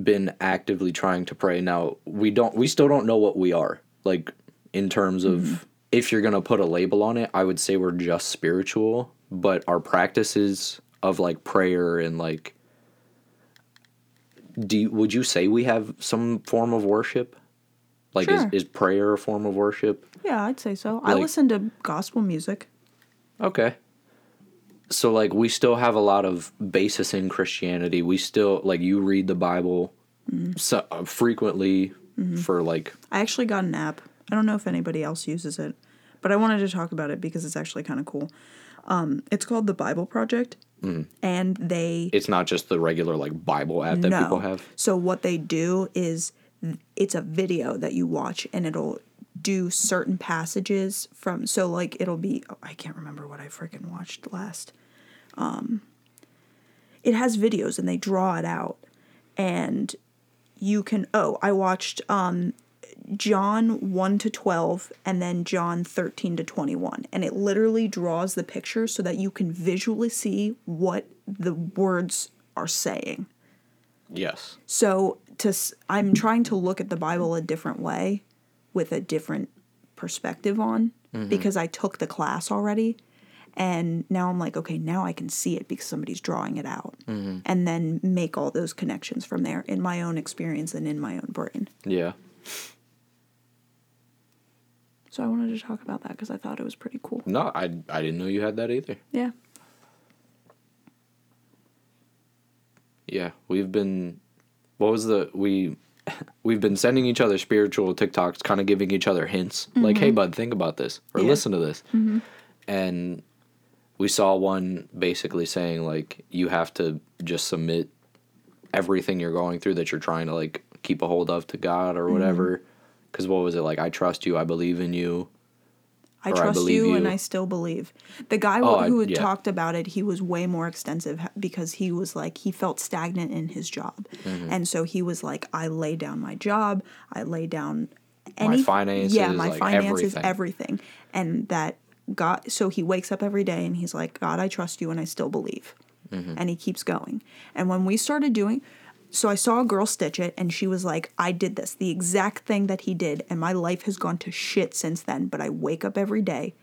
been actively trying to pray. Now, we don't we still don't know what we are. Like in terms of mm-hmm. if you're going to put a label on it, I would say we're just spiritual, but our practices of like prayer and like do you, would you say we have some form of worship? Like Sure. is, is prayer a form of worship? Yeah, I'd say so. I listen to gospel music. Okay. So like we still have a lot of basis in Christianity. We still like you read the Bible so, uh, frequently for like I actually got an app. I don't know if anybody else uses it, but I wanted to talk about it because it's actually kind of cool. Um, it's called the Bible Project, and they it's not just the regular like Bible app that no. people have. So what they do is it's a video that you watch, and it'll do certain passages from. So like it'll be oh, I can't remember what I freaking watched last. Um, it has videos, and they draw it out, and you can. Oh, I watched um, John 1 to 12 and then John 13 to 21. And it literally draws the picture so that you can visually see what the words are saying. Yes. So to I'm trying to look at the Bible a different way with a different perspective on mm-hmm. because I took the class already and now I'm like okay, now I can see it because somebody's drawing it out. Mm-hmm. And then make all those connections from there in my own experience and in my own brain. Yeah. So I wanted to talk about that because I thought it was pretty cool. No, I I didn't know you had that either. Yeah. Yeah, we've been what was the we we've been sending each other spiritual TikToks, kind of giving each other hints, like, "Hey, mm-hmm. bud, think about this," or Yeah. "Listen to this," mm-hmm. and we saw one basically saying like you have to just submit everything you're going through that you're trying to like keep a hold of to God or mm-hmm. whatever. Because what was it like? I trust you. I believe in you. I Or I trust you, and. I still believe. The guy Oh, who had yeah. talked about it, he was way more extensive because he was like he felt stagnant in his job, Mm-hmm. and so he was like, I lay down my job, I lay down any finances, yeah, my like, finances, everything. everything, and that God. So he wakes up every day and he's like, God, I trust you, and I still believe, Mm-hmm. and he keeps going. And when we started doing. So I saw a girl stitch it and she was like, I did this, the exact thing that he did, and my life has gone to shit since then. But I wake up every day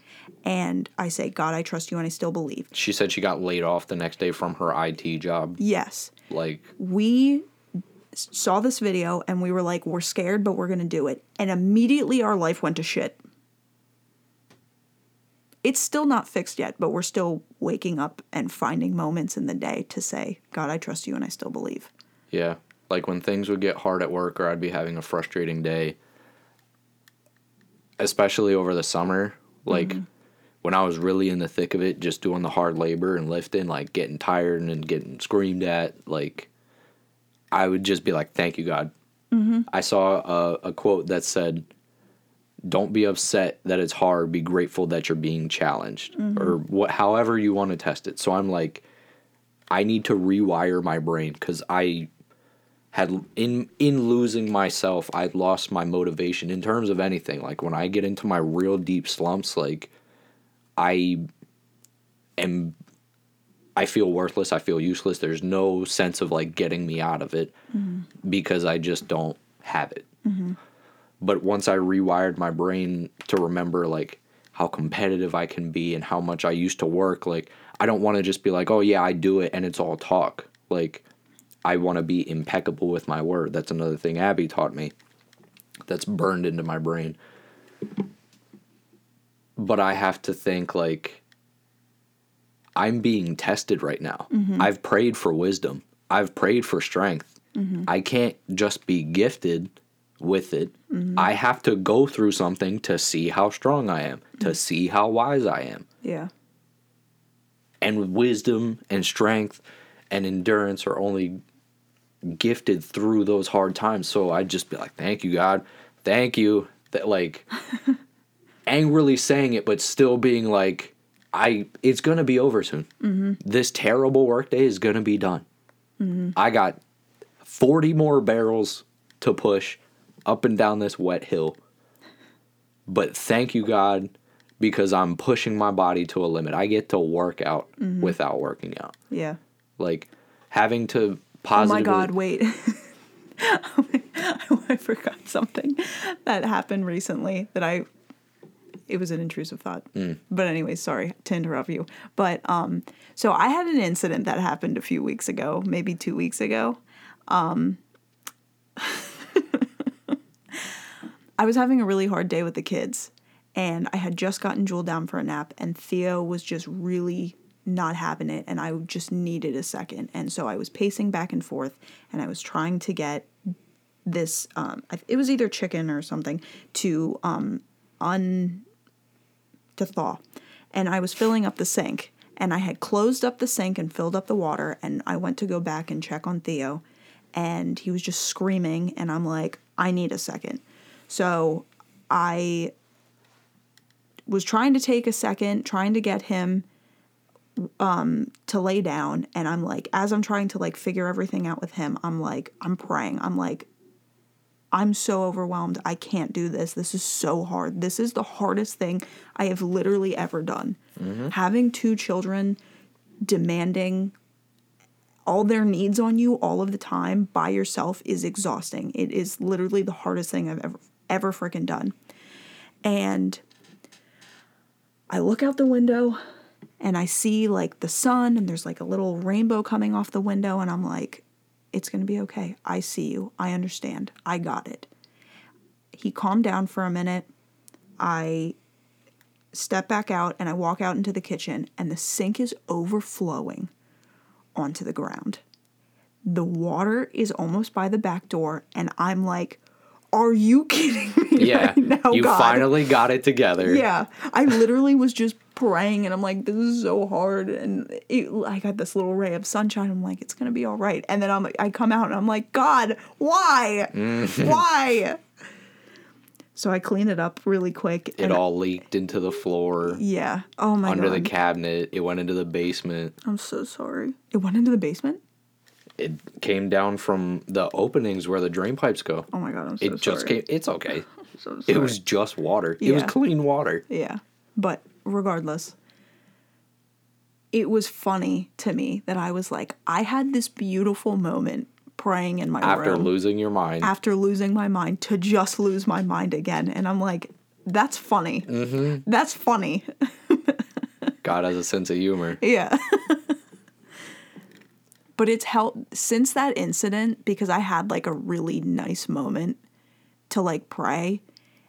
and I say, God, I trust you and I still believe. She said she got laid off the next day from her IT job. Yes. Like, We saw this video and we were like, we're scared, but we're going to do it. And immediately our life went to shit. It's still not fixed yet, but we're still waking up and finding moments in the day to say, God, I trust you and I still believe. Yeah. Like when things would get hard at work or I'd be having a frustrating day, especially over the summer, like mm-hmm. when I was really in the thick of it, just doing the hard labor and lifting, like getting tired and getting screamed at, like I would just be like, thank you, God. Mm-hmm. I saw a, a quote that said, don't be upset that it's hard, be grateful that you're being challenged mm-hmm. or what, however you want to test it. So I'm like, I need to rewire my brain because I had in in losing myself, i'd lost my motivation in terms of anything. Like when I get into my real deep slumps, like I am I feel worthless, I feel useless. There's no sense of like getting me out of it mm-hmm. because I just don't have it. Mm-hmm. But once I rewired my brain to remember like how competitive I can be and how much I used to work, like I don't want to just be like, "Oh yeah, I do it," and it's all talk. Like I want to be impeccable with my word. That's another thing Abby taught me. That's burned into my brain. But I have to think like I'm being tested right now. Mm-hmm. I've prayed for wisdom. I've prayed for strength. Mm-hmm. I can't just be gifted with it. Mm-hmm. I have to go through something to see how strong I am, to see how wise I am. Yeah. And wisdom and strength and endurance are only gifted through those hard times. So I'd just be like, thank you, God. Thank you. That, like, angrily saying it, but still being like, I it's gonna be over soon. Mm-hmm. This terrible workday is gonna be done. Mm-hmm. I got forty more barrels to push up and down this wet hill. But thank you God because I'm pushing my body to a limit. I get to work out mm-hmm. without working out. Yeah. Like having to Oh my God, wait. I forgot something that happened recently that I it was an intrusive thought. But anyway, sorry to interrupt you. But um so I had an incident that happened a few weeks ago, maybe 2 weeks ago. Um I was having a really hard day with the kids and I had just gotten Jewel down for a nap and Theo was just really not having it and I just needed a second. And so I was pacing back and forth and I was trying to get this um it was either chicken or something to um un to thaw. And I was filling up the sink and I had closed up the sink and filled up the water and I went to go back and check on Theo and he was just screaming and I'm like I need a second. So I was trying to take a second, trying to get him um to lay down and I'm like as I'm trying to like figure everything out with him, I'm like I'm praying. I'm like I'm so overwhelmed. I can't do this. This is so hard. This is the hardest thing I have literally ever done. Having two children demanding all their needs on you all of the time by yourself is exhausting. It is literally the hardest thing I've ever ever freaking done. And I look out the window and I see like the sun and there's like a little rainbow coming off the window and I'm like it's going to be okay. I see you. I understand. I got it. He calmed down for a minute. I step back out and I walk out into the kitchen and the sink is overflowing onto the ground. The water is almost by the back door and I'm like, "Are you kidding me?" Yeah. right now, you God?" finally got it together. Yeah, I literally was just praying, and I'm like, this is so hard, and it, I got this little ray of sunshine. I'm like, it's gonna be all right, and then I'm I come out and I'm like, God, why, Mm-hmm. why? So I clean it up really quick. It all leaked into the floor, yeah. Oh my god. under god. the cabinet. It went into the basement. I'm so sorry. It went into the basement. It came down from the openings where the drain pipes go. Oh my god, I'm so it sorry. just came. It's okay. So It was just water. It was clean water. Yeah. But regardless, it was funny to me that I was like, I had this beautiful moment praying in my After room losing your mind, after losing my mind to just lose my mind again. And I'm like, that's funny. Mm-hmm. That's funny. God has a sense of humor. yeah. but it's helped since that incident because I had like a really nice moment to like pray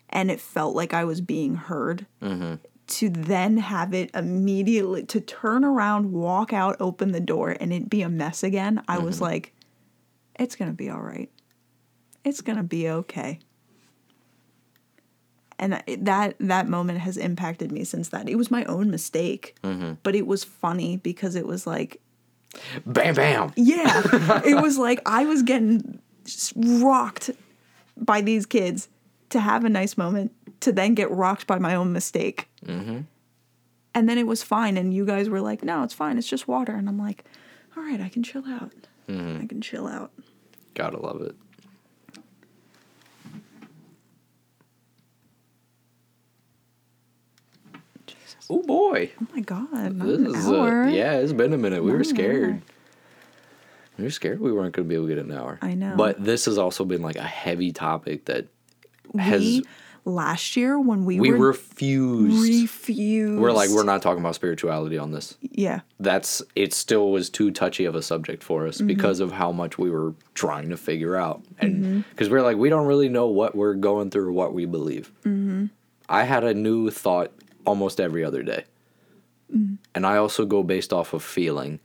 and it felt like I was being heard. To then have it immediately to turn around, walk out, open the door, and it be a mess again, I was mm-hmm. like, it's gonna be all right. It's gonna be okay. And that that moment has impacted me since that. It was my own mistake, mm-hmm. but it was funny because it was like Bam, bam. yeah. it was like I was getting rocked by these kids to have a nice moment to then get rocked by my own mistake. Mm-hmm. And then it was fine. And you guys were like, no, it's fine. It's just water. And I'm like, all right, I can chill out. I can chill out. Gotta love it. Oh boy. Oh my God. This is hour. yeah, it's been a minute. We were scared. We were scared we weren't going to be able to get an hour. I know. But this has also been like a heavy topic that has we, last year when we, we were refused. refused. we're like we're not talking about spirituality on this. Yeah. That's it. Still was too touchy of a subject for us Mm-hmm. because of how much we were trying to figure out, and because we're like we don't really know what we're going through or what we believe. Mm-hmm. I had a new thought almost every other day, Mm-hmm. and I also go based off of feeling,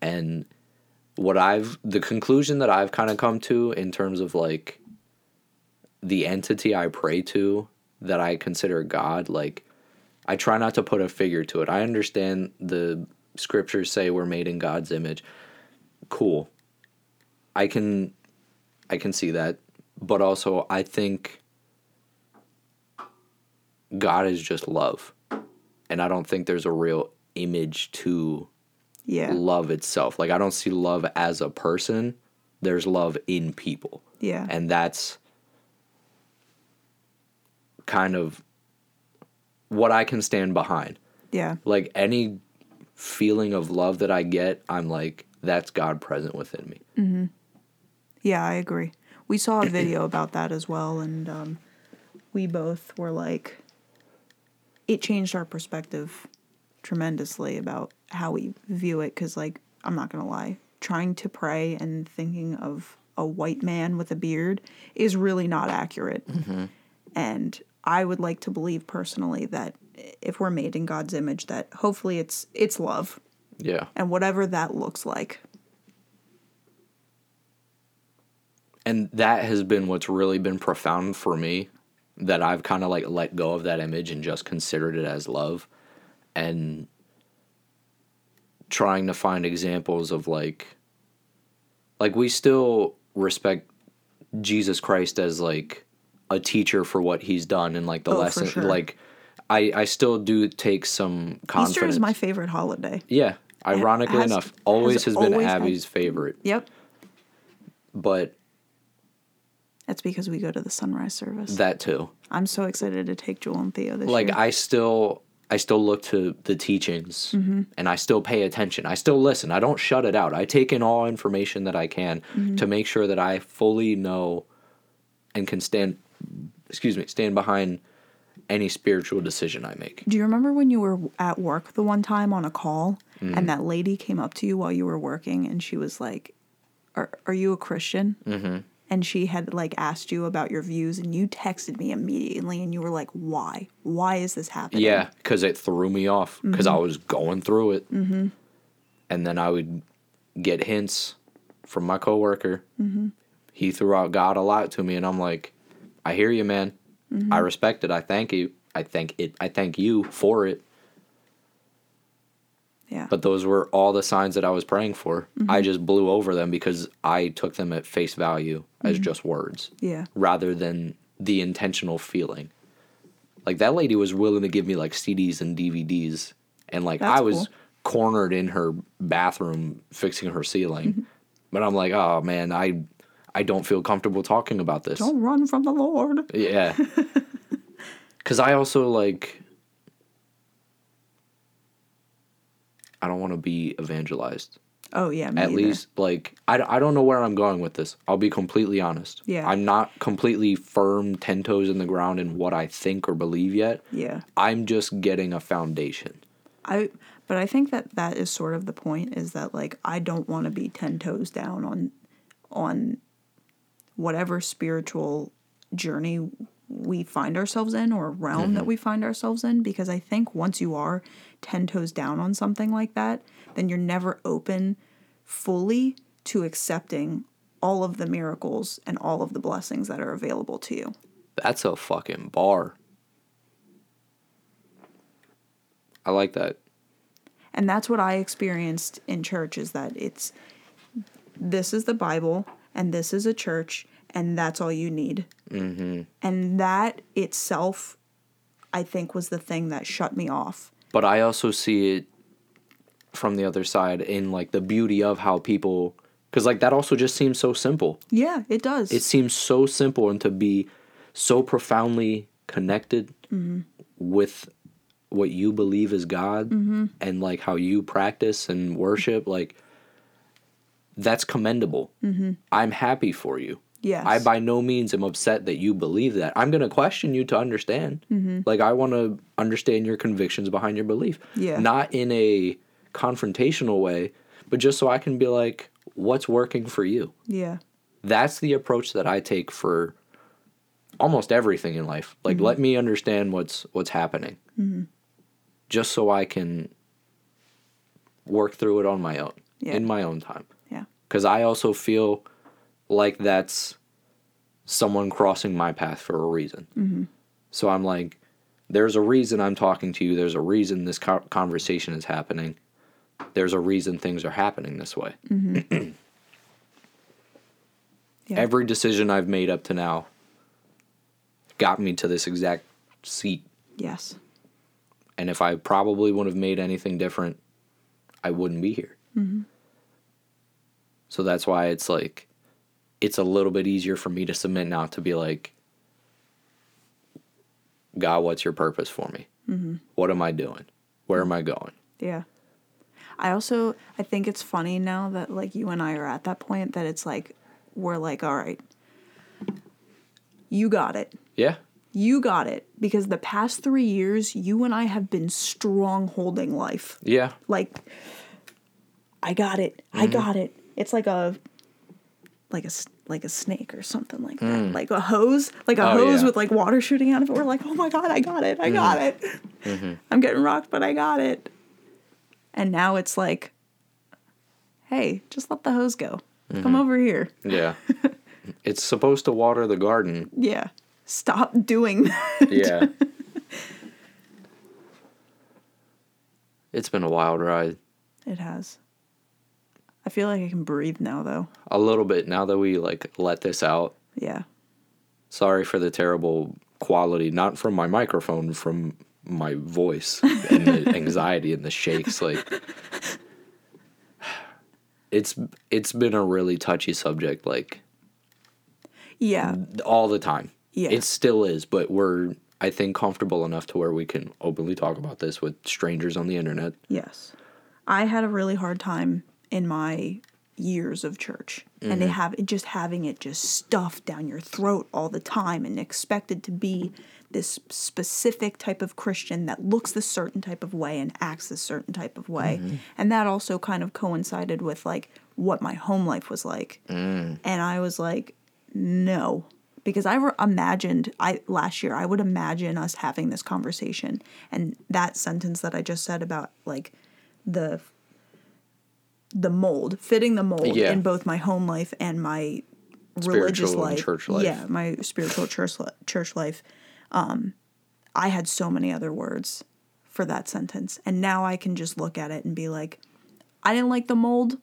and what I've the conclusion that I've kind of come to in terms of like the entity I pray to that I consider God, like I try not to put a figure to it. I understand the scriptures say we're made in God's image. Cool. I can I can see that, but also I think God is just love. and I don't think there's a real image to Yeah. love itself. Like I don't see love as a person. There's love in people. Yeah. And that's kind of what I can stand behind. yeah. Like any feeling of love that I get, I'm like that's God present within me. Yeah, I agree. We saw a video about that as well, and um, we both were like, it changed our perspective tremendously about how we view it. Because, like, I'm not gonna lie, trying to pray and thinking of a white man with a beard is really not accurate. And I would like to believe personally that if we're made in God's image, that hopefully it's it's love Yeah. and whatever that looks like. and that has been what's really been profound for me that I've kind of like let go of that image and just considered it as love and trying to find examples of like like we still respect Jesus Christ as like a teacher for what he's done and like the Oh, lesson sure. like I I still do take some confidence Easter is my favorite holiday. yeah ironically has- enough always has has, been always had- Abby's favorite Yep. but That's because we go to the sunrise service. that too I'm so excited to take Joel and Theo this like year. I still I still look to the teachings Mm-hmm. and I still pay attention. I still listen. I don't shut it out. I take in all information that I can Mm-hmm. to make sure that I fully know and can stand excuse me, stand behind any spiritual decision I make. Do you remember when you were at work the one time on a call Mm-hmm. and that lady came up to you while you were working and she was like, "Are are you a Christian?" Mm-hmm. And she had like asked you about your views and you texted me immediately and you were like, "Why? Why is this happening?" Yeah, cuz it threw me off because I was going through it. Mm-hmm. And then I would get hints from my coworker. Mm-hmm. He threw out God a lot to me and I'm like, I hear you, man. I mm-hmm. respect it. I thank you. I thank it. I thank you for it. Yeah. But those were all the signs that I was praying for. I mm-hmm. just blew over them because I took them at face value as mm-hmm. just words yeah. rather than the intentional feeling. Like that lady was willing to give me like CDs and DVDs and like That's I was cool. cornered in her bathroom fixing her ceiling. but I'm like, "Oh man, I I don't feel comfortable talking about this." Don't run from the Lord. Yeah. Cuz I also like I don't want to be evangelized. Oh yeah, me At either. least like I, I don't know where I'm going with this. I'll be completely honest. Yeah. I'm not completely firm 10 toes in the ground in what I think or believe yet. Yeah. I'm just getting a foundation. I but I think that that is sort of the point is that like I don't want to be 10 toes down on on whatever spiritual journey we find ourselves in or realm that mm-hmm. we find ourselves in because I think once you are 10 toes down on something like that then you're never open fully to accepting all of the miracles and all of the blessings that are available to you. That's a fucking bar. I like that. And that's what I experienced in church is that it's this is the Bible and this is a church and that's all you need. Mm-hmm. And that itself, I think, was the thing that shut me off. But I also see it from the other side in like the beauty of how people cuz like that also just seems so simple. Yeah, it does. it seems so simple and to be so profoundly connected with what you believe is God and like how you practice and worship like that's commendable. Mm-hmm. I'm happy for you. Yes. I by no means am upset that you believe that. I'm going to question you to understand. Mm-hmm. Like I want to understand your convictions behind your belief. Yeah. Not in a confrontational way, but just so I can be like what's working for you yeah. that's the approach that I take for almost everything in life. Like, mm-hmm. let me understand what's what's happening, just so I can work through it on my own Yeah. in my own time. Because I also feel like that's someone crossing my path for a reason. Mm-hmm. So I'm like, there's a reason I'm talking to you. There's a reason this co- conversation is happening. There's a reason things are happening this way. Mm-hmm. Yeah. Every decision I've made up to now got me to this exact seat. Yes. And if I probably wouldn't have made anything different, I wouldn't be here. Mm-hmm. So that's why it's like, it's a little bit easier for me to submit now to be like, God, what's your purpose for me? Mm-hmm. What am I doing? Where am I going? Yeah. I also I think it's funny now that like you and I are at that point that it's like we're like, all right, you got it. Yeah. You got it. Because the past three years, you and I have been strong holding life. Yeah. Like I got it. I mm-hmm. got it. It's like a like a like a snake or something like that. Mm. Like a hose, like a Oh, hose yeah. with like water shooting out of it. We're like, oh my god, I got it. I mm-hmm. got it. Mm-hmm. I'm getting rocked, but I got it. And now it's like, hey, just let the hose go. Come mm-hmm. over here. Yeah. it's supposed to water the garden. Yeah. Stop doing that. Yeah. it's been a wild ride. It has. I feel like I can breathe now though. A little bit now that we like let this out. Yeah. Sorry for the terrible quality, not from my microphone, from my voice and the anxiety and the shakes. Like it's it's been a really touchy subject, like Yeah. all the time. Yeah. It still is, but we're I think comfortable enough to where we can openly talk about this with strangers on the internet. Yes. I had a really hard time in my years of church and Mm-hmm. to have it just having it just stuffed down your throat all the time and expected to be this specific type of Christian that looks this certain type of way and acts this certain type of way. Mm-hmm. And that also kind of coincided with like what my home life was like. Mm. And I was like, no. Because I re- imagined I last year I would imagine us having this conversation and that sentence that I just said about like the the mold fitting the mold Yeah. in both my home life and my religious Spiritual and life church life. yeah my spiritual church li- church life um I had so many other words for that sentence and now I can just look at it and be like I didn't like the mold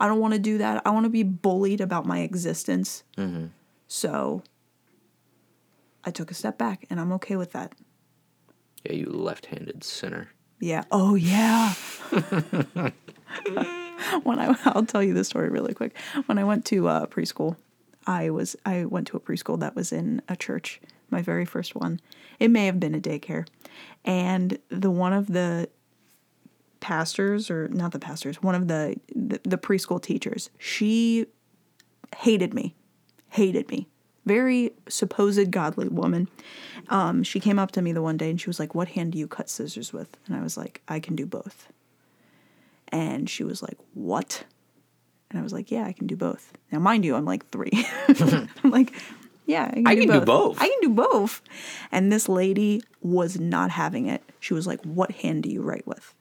I don't want to do that I want to be bullied about my existence Mm-hmm. so I took a step back and I'm okay with that Yeah, you left-handed sinner. Yeah. Oh yeah. when I I'll tell you this story really quick. When I went to uh, preschool, I was I went to a preschool that was in a church. My very first one. It may have been a daycare, and the one of the pastors or not the pastors, one of the the, the preschool teachers. She hated me, hated me. Very supposed godly woman. Um, she came up to me the one day and she was like, "What hand do you cut scissors with?" And I was like, "I can do both." And she was like, "What?" And I was like, "Yeah, I can do both." Now, mind you, I'm like three. I'm like, "Yeah, I can, I do, can both. do both. I can do both." And this lady was not having it. She was like, "What hand do you write with?"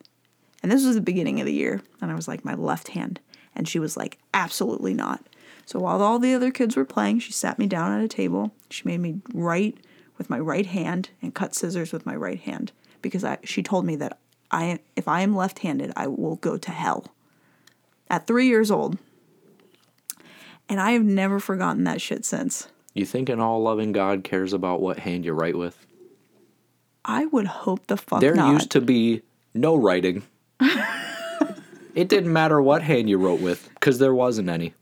And this was the beginning of the year, and I was like, "My left hand." And she was like, "Absolutely not." So while all the other kids were playing, she sat me down at a table. She made me write with my right hand and cut scissors with my right hand because I she told me that I if I am left-handed, I will go to hell. At 3 years old. And I have never forgotten that shit since. You think an all-loving God cares about what hand you write with? I would hope the fuck not. There not. used to be no writing. it didn't matter what hand you wrote with because there wasn't any.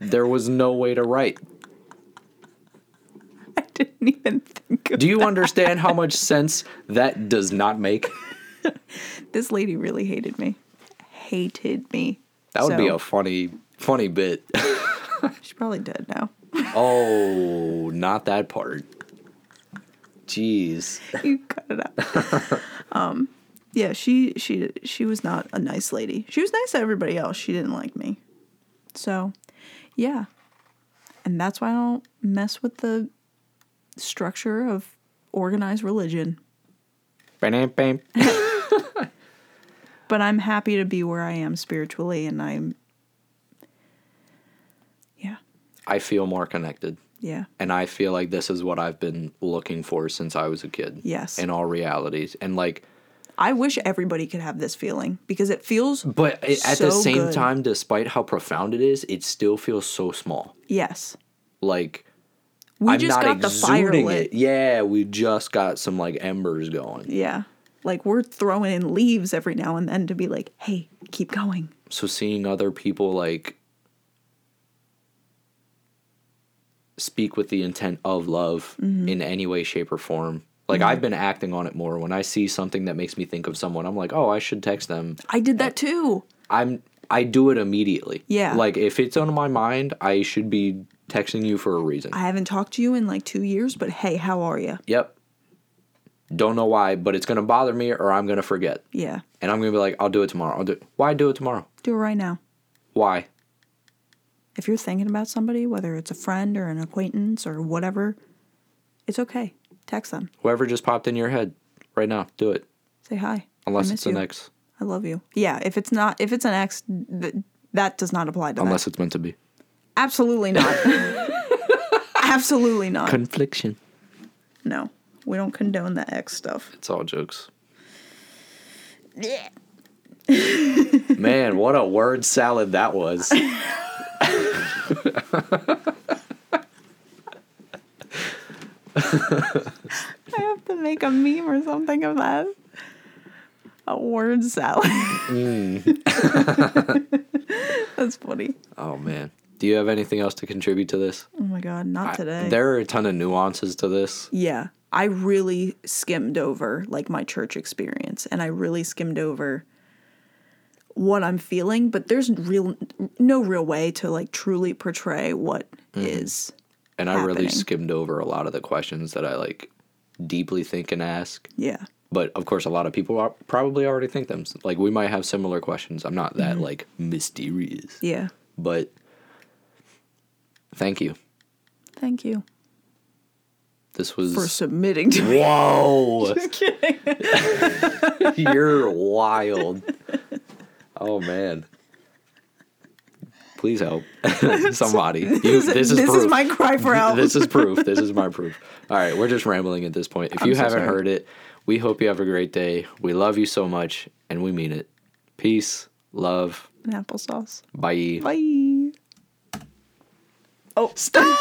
There was no way to write. I didn't even think of Do you understand how much sense that does not make? this lady really hated me. Hated me. That would be a funny, funny bit. She's probably dead now. oh, not that part. Jeez. you cut it out. um, yeah, she she she was not a nice lady. She was nice to everybody else. She didn't like me. So, yeah, and that's why I don't mess with the structure of organized religion. But I'm happy to be where I am spiritually, and I'm yeah I feel more connected. yeah And I feel like this is what I've been looking for since I was a kid. Yes. In all realities. And like, I wish everybody could have this feeling because it feels but it, at the same good. time, despite how profound it is, it still feels so small. yes. Like, We I'm just not got the fire lit. it. Yeah, we just got some like embers going. Yeah. Like we're throwing in leaves every now and then to be like, hey, keep going. so seeing other people like speak with the intent of love mm-hmm. in any way shape or form like mm-hmm. i've been acting on it more when i see something that makes me think of someone i'm like oh i should text them I did that too. i'm i do it immediately Yeah. like if it's on my mind i should be texting you for a reason I haven't talked to you in like two years, but hey, how are you? yep don't know why but it's gonna bother me or i'm gonna forget Yeah. and i'm gonna be like i'll do it tomorrow i'll do it. why do it tomorrow Do it right now. why If you're thinking about somebody, whether it's a friend or an acquaintance or whatever, it's okay. Text them. whoever just popped in your head right now do it Say hi. unless I it's miss an ex I love you. Yeah, if it's not if it's an ex, th- that does not apply to that. unless that. it's meant to be Absolutely not. Absolutely not. confliction no, we don't condone the X stuff. It's all jokes. Yeah. Man, what a word salad that was. I have to make a meme or something of that. A word salad. Mm. That's funny. Oh man. Do you have anything else to contribute to this? Oh my god, not today. There are a ton of nuances to this. Yeah. I really skimmed over like my church experience and I really skimmed over what I'm feeling, but there's real no real way to like truly portray what is. And I really skimmed over a lot of the questions that I like deeply think and ask. Yeah. But of course, a lot of people are, probably already think them. Like we might have similar questions. I'm not Mm-hmm. that like mysterious. Yeah. But thank you. Thank you This was for submitting to me. Whoa. Just kidding. You're wild. Oh man. Please help somebody. You, this is this is my cry for help. This is proof. This is my proof. All right, we're just rambling at this point. If you so haven't sorry. heard it, we hope you have a great day. We love you so much, and we mean it. Peace, love, And applesauce. bye. Bye. Oh, stop!